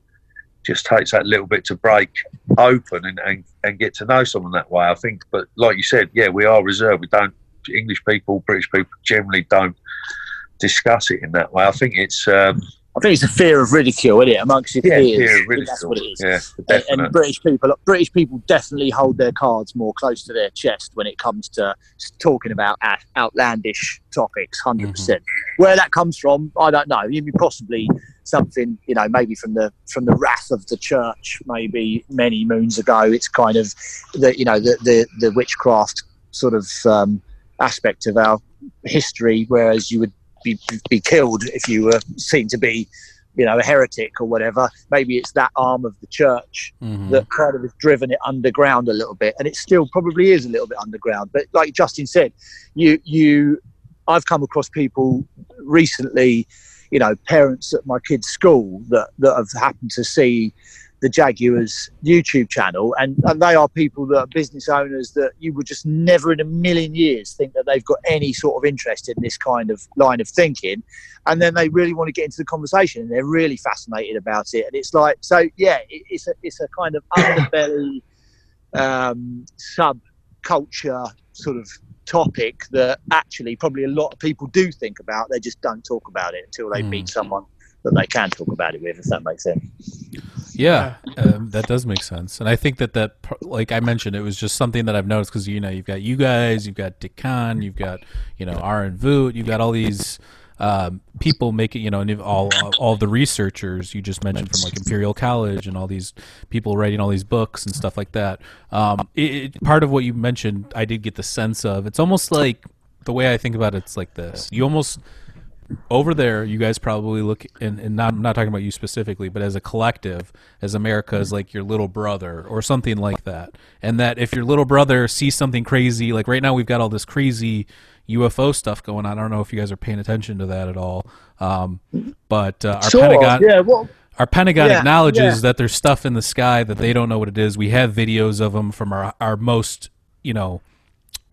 just takes that little bit to break open and, and, and get to know someone that way. I think, but like you said, yeah, we are reserved. We don't English people, British people generally don't discuss it in that way. I think it's. Um, I think it's a fear of ridicule, isn't it, amongst your yeah, peers? Fear. That's what it is. Yeah, and, and, British people, British people definitely hold their cards more close to their chest when it comes to talking about outlandish topics. 100 mm-hmm. percent. Where that comes from, I don't know. Maybe possibly something, you know, maybe from the from the wrath of the church, maybe many moons ago. It's kind of the you know the the, the witchcraft sort of um, aspect of our history, whereas you would be, be killed if you were seen to be you know, a heretic or whatever. Maybe it's that arm of the church mm-hmm. that kind of has driven it underground a little bit, and it still probably is a little bit underground. But like Justin said, you you, I've come across people recently, you know, parents at my kids' school that that have happened to see the Jaguars YouTube channel, and, and they are people that are business owners that you would just never in a million years think that they've got any sort of interest in this kind of line of thinking, and then they really want to get into the conversation and they're really fascinated about it, and it's like so yeah, it, it's a it's a kind of underbelly um, subculture sort of topic that actually probably a lot of people do think about. They just don't talk about it until they mm. meet someone that they can talk about it with, if that makes sense. Yeah, um, that does make sense, and I think that that, like I mentioned, it was just something that I've noticed because you know you've got you guys, you've got Dick Kahn, you've got you know Aaron Voot, you've got all these um, people making you know all all the researchers you just mentioned from like Imperial College and all these people writing all these books and stuff like that. Um, it, it, part of what you mentioned, I did get the sense of it's almost like the way I think about it, it's like this: you almost over there, you guys probably look, and, and not I'm not talking about you specifically, but as a collective, as America is like your little brother or something like that, and that if your little brother sees something crazy, like right now we've got all this crazy, UFO stuff going on. I don't know if you guys are paying attention to that at all. Um, but uh, our of, Pentagon, yeah. Well, our Pentagon Yeah, acknowledges yeah. that there's stuff in the sky that they don't know what it is. We have videos of them from our our most you know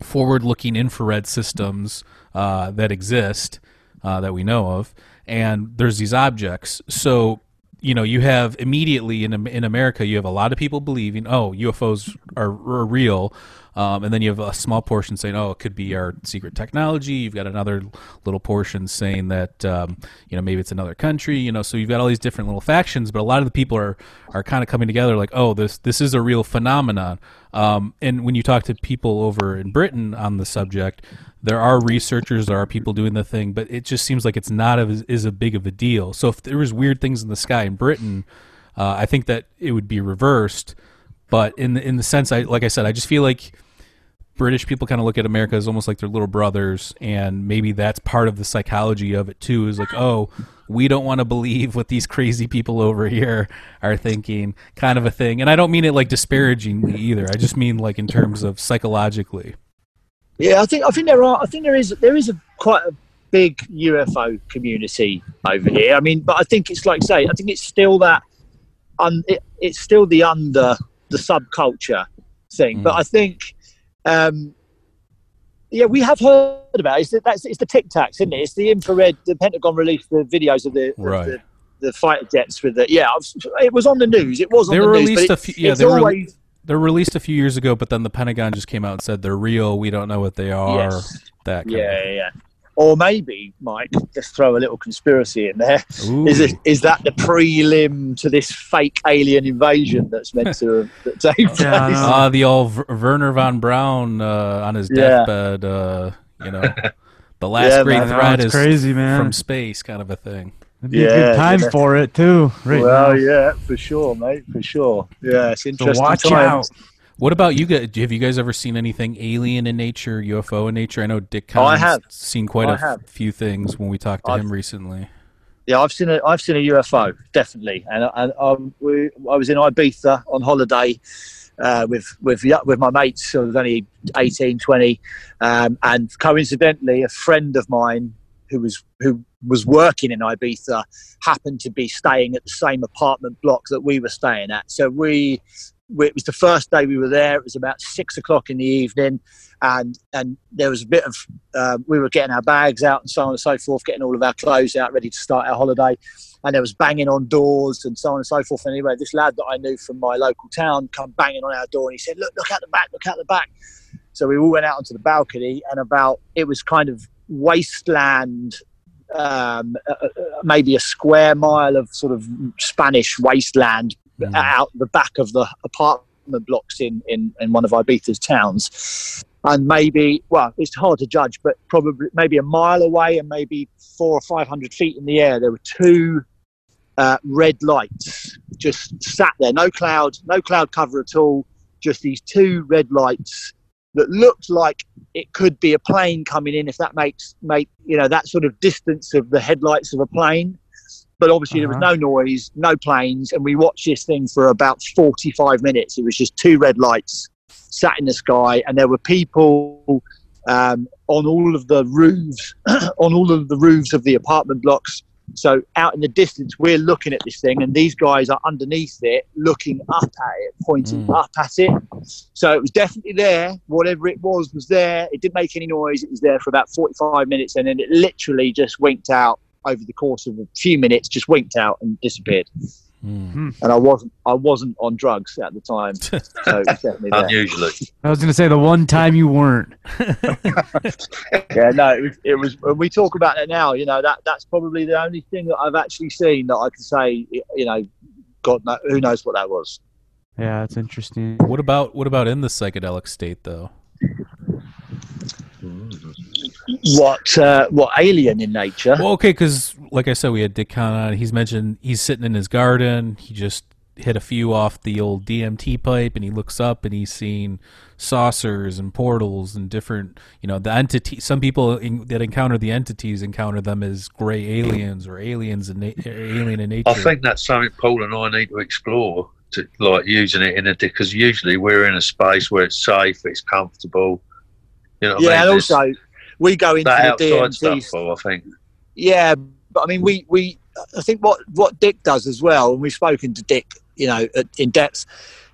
forward-looking infrared systems uh, that exist uh, that we know of, and there's these objects. So you know you have immediately in in America you have a lot of people believing oh UFOs are, are real. Um, and then you have a small portion saying, "Oh, it could be our secret technology." You've got another little portion saying that um, you know maybe it's another country. You know, so you've got all these different little factions, but a lot of the people are are kind of coming together like, "Oh, this this is a real phenomenon." Um, and when you talk to people over in Britain on the subject, there are researchers, there are people doing the thing, but it just seems like it's not as is a big of a deal. So if there was weird things in the sky in Britain, uh, I think that it would be reversed. But in the, in the sense, I like I said, I just feel like British people kind of look at America as almost like their little brothers, and maybe that's part of the psychology of it too. Is like, oh, we don't want to believe what these crazy people over here are thinking, kind of a thing. And I don't mean it like disparagingly either. I just mean like in terms of psychologically. Yeah, I think I think there are. I think there is there is a quite a big UFO community over here. I mean, but I think it's like say, I think it's still that, un, it, it's still the under the subculture thing. But Mm. I think, um, yeah, we have heard about it. It's the, that's it's the Tic Tacs, isn't it? It's the infrared. The Pentagon released the videos of the of Right. the, the fighter jets with the yeah. It was on the news. It was on They the news. released but a few- yeah, they were- always They're released a few years ago, but then the Pentagon just came out and said they're real. We don't know what they are. yes. That kind Yeah, yeah, yeah. Or maybe, Mike, just throw a little conspiracy in there. of. Ooh. Is it is that the prelim to this fake alien invasion that's meant to that take place? Yeah, I. Ah, the old Ver- Wernher von Braun uh, on his Yeah. deathbed. Uh, you know, the last Yeah, great man. Threat is crazy, man. from space, kind of a thing. It'd be a Yeah, good time yeah. for it too. Right well, now. yeah, for sure, mate, for sure. Yeah, it's So interesting. watch times. out. What about you guys? Have you guys ever seen anything alien in nature, UFO in nature? I know Dick Oh, I have. seen quite I a f- have. few things when we talked to I've- him recently. Yeah, I've seen a I've seen a UFO definitely, and and um, we, I was in Ibiza on holiday uh, with with with my mates. I was only 18, 20, um, and coincidentally, a friend of mine who was who was working in Ibiza happened to be staying at the same apartment block that we were staying at. So we. It was the first day we were there. It was about six o'clock in the evening, and and there was a bit of um, we were getting our bags out and so on and so forth, getting all of our clothes out, ready to start our holiday. And there was banging on doors and so on and so forth. And anyway, this lad that I knew from my local town come banging on our door and he said, "Look, look out the back, look out the back." So we all went out onto the balcony, and about it was kind of wasteland, um, uh, uh, maybe a square mile of sort of Spanish wasteland Mm. out the back of the apartment blocks in, in, in one of Ibiza's towns. And maybe, well, it's hard to judge, but probably maybe a mile away and maybe four or 500 feet in the air, there were two uh, red lights just sat there. No cloud, no cloud cover at all. Just these two red lights that looked like it could be a plane coming in, if that makes, make, you know, that sort of distance of the headlights of a plane but obviously there was no noise, no planes, and we watched this thing for about 45 minutes. It was just two red lights sat in the sky, and there were people um, on all of the roofs, on all of the roofs of the apartment blocks. So out in the distance, we're looking at this thing, and these guys are underneath it, looking up at it, pointing Mm. up at it. So it was definitely there. Whatever it was was there. It didn't make any noise. It was there for about 45 minutes, and then it literally just winked out over the course of a few minutes. Just winked out and disappeared. Mm. And I wasn't. I wasn't on drugs at the time, so definitely. Unusually. I was gonna say the one time you weren't. yeah, no, it was, it was. When we talk about it now, you know that that's probably the only thing that I've actually seen that I can say, you know, God, no, who knows what that was. Yeah, it's interesting. What about what about in the psychedelic state though? What uh, what alien in nature? Well, okay, because like I said, we had Dick Kahn on. He's mentioned he's sitting in his garden. He just hit a few off the old DMT pipe, and he looks up and he's seeing saucers and portals and different. You know, the entity. Some people in, that encounter the entities encounter them as gray aliens or aliens in na- alien in nature. I think that's something Paul and I need to explore, to like using it in a because usually we're in a space where it's safe, it's comfortable. You know, what I yeah, mean? and also we go into That the DMT stuff, I think. Yeah, but I mean, we we I think what what Dick does as well, and we've spoken to Dick, you know, at- in depth.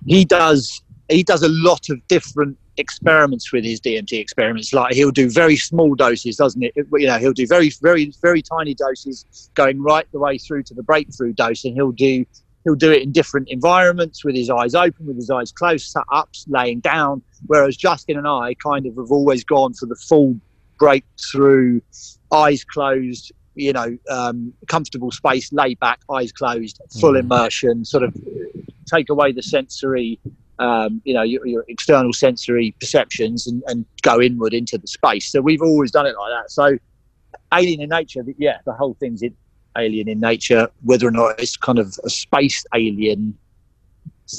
He does he does a lot of different experiments with his DMT experiments. Like he'll do very small doses, doesn't it? You know, he'll do very very very tiny doses, going right the way through to the breakthrough dose, and he'll do he'll do it in different environments with his eyes open, with his eyes closed, sat ups, laying down. Whereas Justin and I kind of have always gone for the full breakthrough, eyes closed, you know, um, comfortable space, lay back, eyes closed, full Mhm. immersion, sort of take away the sensory, um, you know, your, your external sensory perceptions and, and go inward into the space. So we've always done it like that. So alien in nature, yeah, the whole thing's in, alien in nature, whether or not it's kind of a space alien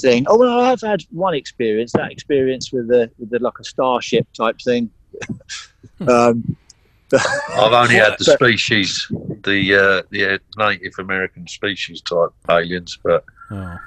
thing. Oh, well, I've had one experience, that experience with the, with the like a starship type thing. Um, I've only had the species, the uh, the Native American species type aliens, but Oh.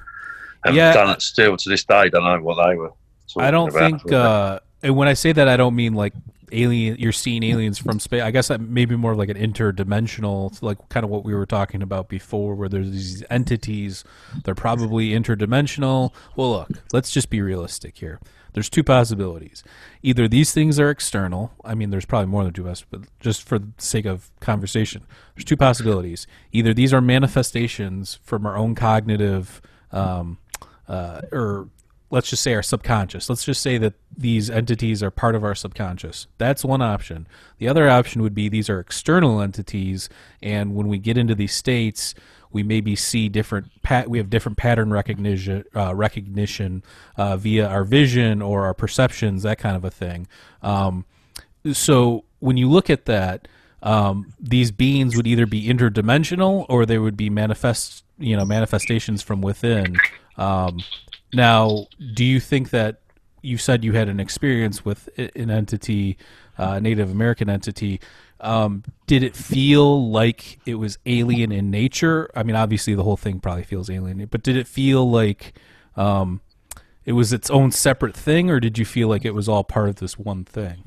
haven't Yeah. done it still to this day. Don't know what they were. I don't about. think, uh, and when I say that, I don't mean like alien. You're seeing aliens from space. I guess that maybe more like an interdimensional, like kind of what we were talking about before, where there's these entities. They're probably interdimensional. Well, look, let's just be realistic here. There's two possibilities. Either these things are external. I mean, there's probably more than two of us, but just for the sake of conversation, there's two possibilities. Either these are manifestations from our own cognitive, um, uh, or let's just say our subconscious. Let's just say that these entities are part of our subconscious. That's one option. The other option would be these are external entities, and when we get into these states, we maybe see different. Pat- we have different pattern recognition, uh, recognition uh, via our vision or our perceptions, that kind of a thing. Um, so when you look at that, um, these beings would either be interdimensional or they would be manifest, you know, manifestations from within. Um, now, do you think that you said you had an experience with an entity, uh, Native American entity? Um, did it feel like it was alien in nature? I mean, obviously the whole thing probably feels alien, but did it feel like um, it was its own separate thing, or did you feel like it was all part of this one thing?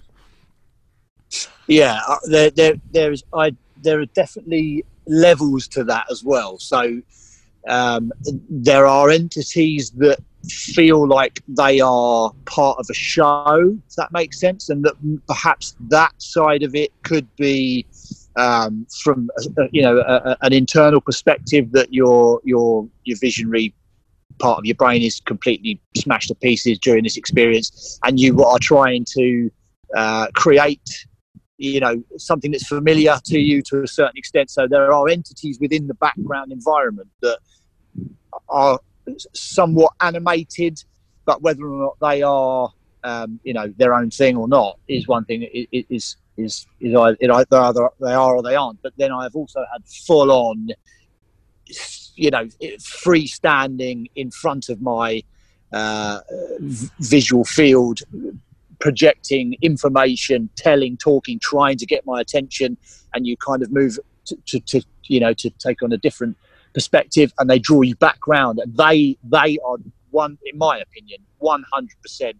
yeah, uh, there, there, there is, I, there are definitely levels to that as well. So um, there are entities that feel like they are part of a show. Does that make sense? And that perhaps that side of it could be um, from uh, you know a, a, an internal perspective that your your your visionary part of your brain is completely smashed to pieces during this experience, and you are trying to uh, create you know something that's familiar to you to a certain extent. So there are entities within the background environment that are somewhat animated, but whether or not they are, um, you know, their own thing or not is one thing. It, it is is is either, it either either they are or they aren't. But then I have also had full on, you know, freestanding in front of my uh, visual field, projecting information, telling, talking, trying to get my attention, and you kind of move to, to, to you know to take on a different perspective and they draw you back round and they they are one in my opinion 100%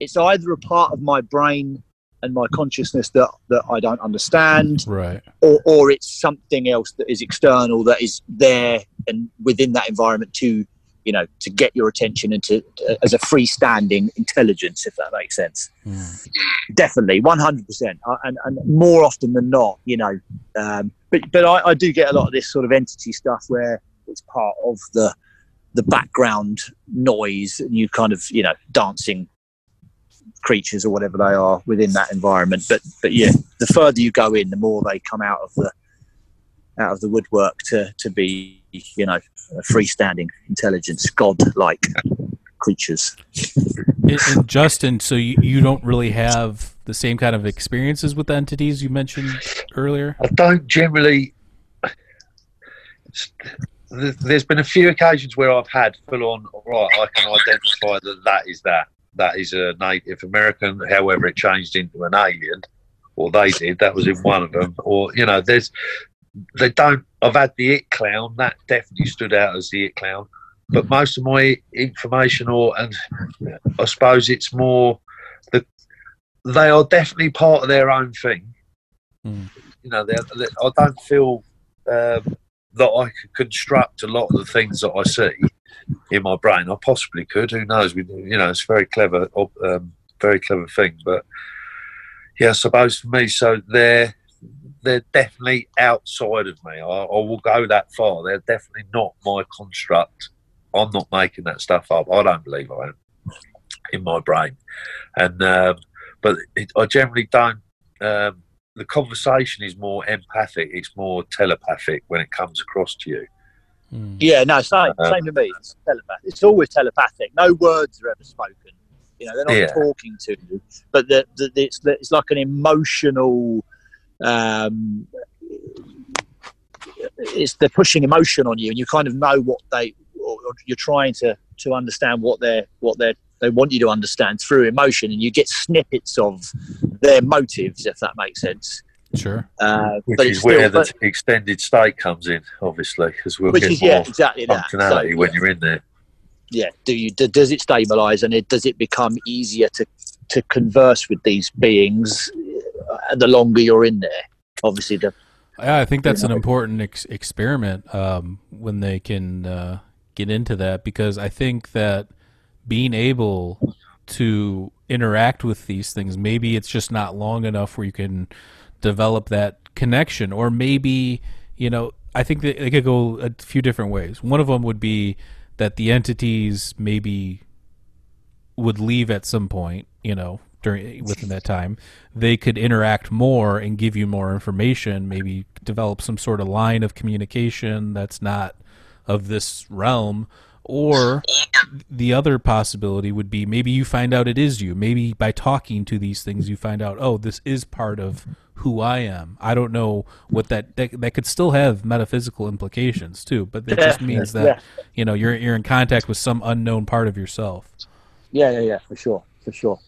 it's either a part of my brain and my consciousness that that I don't understand Right. or or it's something else that is external that is there and within that environment to you know to get your attention and to, to- as a freestanding intelligence if that makes sense. Definitely 100% Uh, and, and more often than not you know um, but but I, I do get a lot of this sort of entity stuff where it's part of the the background noise and you kind of you know dancing creatures or whatever they are within that environment. But but yeah the further you go in the more they come out of the out of the woodwork to to be you know a freestanding intelligence god like creatures And, and Justin, so you, you don't really have the same kind of experiences with entities you mentioned earlier? I don't generally. There's been a few occasions where I've had full on, right, I can identify that that is that. That is a Native American, however, it changed into an alien, or they did, that was in one of them. Or, you know, there's, they don't, I've had the It Clown, that definitely stood out as the It Clown. But most of my information, or, and I suppose it's more that they are definitely part of their own thing Mm. You know, they're, they're- I don't feel um, that I could construct a lot of the things that I see in my brain. I possibly could. Who knows? We, you know, it's very clever, um, very clever thing. But yeah, I suppose for me, so they're they're definitely outside of me. I, I will go that far. They're definitely not my construct. I'm not making that stuff up. I don't believe I am in my brain, and um, but it, I generally don't. Um, the conversation is more empathic. It's more telepathic when it comes across to you. Mm. Yeah, no, same, Uh, same to me. It's telepathic. It's always telepathic. No words are ever spoken. You know, they're not Yeah. talking to you, but the, the, it's it's like an emotional. Um, it's they're pushing emotion on you, and you kind of know what they. Or or you're trying to to understand what they're what they're they want you to understand through emotion, and you get snippets of their motives, if that makes sense. Sure. Uh, Which but is it's where still, the extended stay comes in, obviously, because we'll but, which get is more yeah, exactly that. functionality So, when you're in there. yeah do you do, does it stabilize and it does it become easier to to converse with these beings uh, the longer you're in there obviously the Yeah, I think that's an important ex- experiment um, when they can uh, get into that because I think that being able to interact with these things, maybe it's just not long enough where you can develop that connection, or maybe you know, I think that it could go a few different ways. One of them would be that the entities maybe would leave at some point, you know, during within that time, they could interact more and give you more information, maybe develop some sort of line of communication that's not of this realm. Or the other possibility would be maybe you find out it is you. Maybe by talking to these things, you find out, oh, this is part of who I am. I don't know what that that, that could still have metaphysical implications too, but it just means that you know you're you're in contact with some unknown part of yourself. Yeah yeah yeah for sure for sure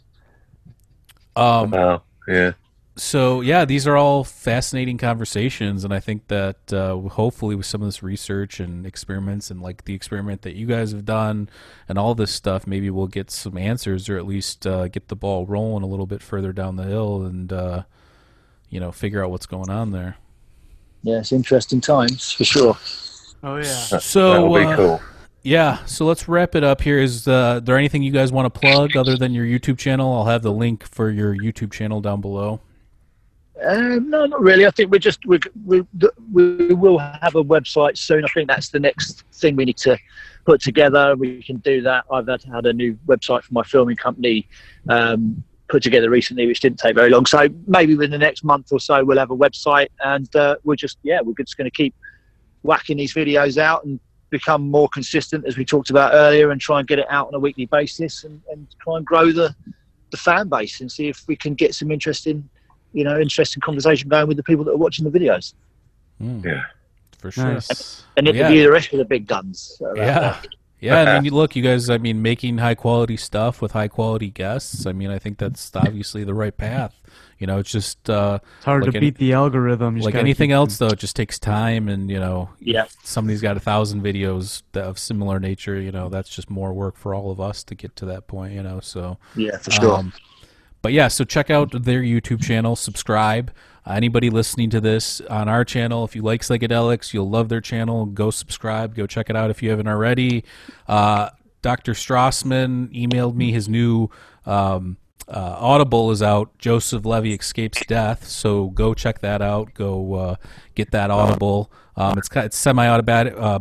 Um, Oh, yeah. so yeah, these are all fascinating conversations, and I think that uh, hopefully with some of this research and experiments, and like the experiment that you guys have done, and all this stuff, maybe we'll get some answers, or at least uh, get the ball rolling a little bit further down the hill, and uh, you know, figure out what's going on there. yeah it's interesting times for sure Oh yeah. So That'll be uh, cool. Yeah, so let's wrap it up here. Is uh, there anything you guys want to plug other than your YouTube channel? I'll have the link for your YouTube channel down below. Um, no, not really. I think we're just we we we will have a website soon. I think that's the next thing we need to put together. We can do that. I've had, had a new website for my filming company um, put together recently, which didn't take very long. So maybe within the next month or so, we'll have a website, and uh, we're just yeah, we're just going to keep whacking these videos out and become more consistent, as we talked about earlier, and try and get it out on a weekly basis, and, and try and grow the the fan base and see if we can get some interesting you know, interesting conversation going with the people that are watching the videos Hmm, Yeah. for sure. Nice. and Yeah. interview the rest of the big guns. So, uh, Yeah. Yeah, I mean, look, you guys. I mean, making high quality stuff with high quality guests. I mean, I think that's obviously the right path. You know, it's just uh, It's hard Like to any- beat the algorithm. You like anything keep- else, though. It just takes time, and you know, Yeah. somebody's got a thousand videos that of similar nature. You know, that's just more work for all of us to get to that point. You know, so yeah, for sure. Um, but yeah, so check out their YouTube channel, subscribe. Uh, anybody listening to this on our channel, if you like psychedelics, you'll love their channel. Go subscribe. Go check it out if you haven't already. Uh, Dr. Strassman emailed me his new um, uh, Audible is out. Joseph Levi escapes death. So go check that out. Go uh, get that Audible. Um, it's it's semi uh,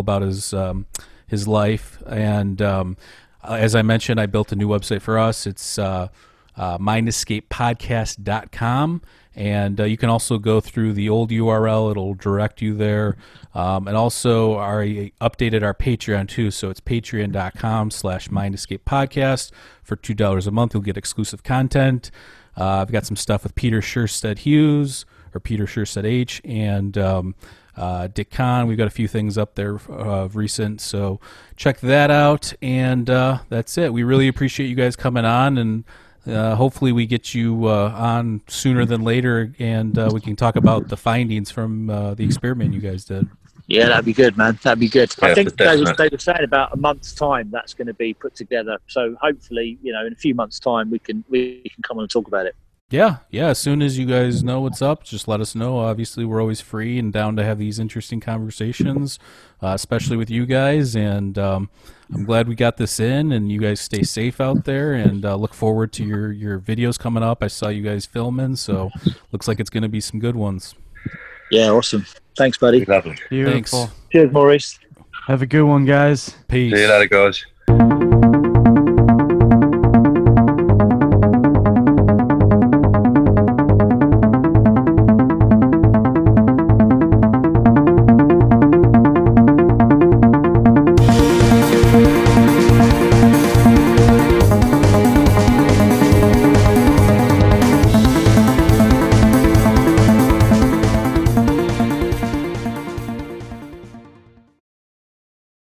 about his um, his life and. Um, uh, as I mentioned, I built a new website for us. It's uh, uh, mindescapepodcast.com. And uh, you can also go through the old URL, it'll direct you there. Um, and also, our, I updated our Patreon too. So it's patreon.com slash mindescapepodcast. For $2 a month, you'll get exclusive content. Uh, I've got some stuff with Peter Sjöstedt-Hughes or Peter Sjöstedt-H. And. Um, uh, Dick Kahn. We've got a few things up there uh, recent, so check that out. And uh, that's it. We really appreciate you guys coming on, and uh, hopefully we get you uh, on sooner than later, and uh, we can talk about the findings from uh, the experiment you guys did. Yeah, that'd be good, man. That'd be good. I think they was, they were saying about a month's time that's going to be put together. So hopefully, you know, in a few months' time, we can we can come on and talk about it. Yeah, yeah. As soon as you guys know what's up, just let us know. Obviously, we're always free and down to have these interesting conversations, uh, especially with you guys. And um, I'm glad we got this in. And you guys stay safe out there. And uh, look forward to your your videos coming up. I saw you guys filming, so looks like it's going to be some good ones. Yeah, awesome. Thanks, buddy. Lovely. Beautiful. Thanks. Cheers, Maurice. Have a good one, guys. Peace. See you later, guys.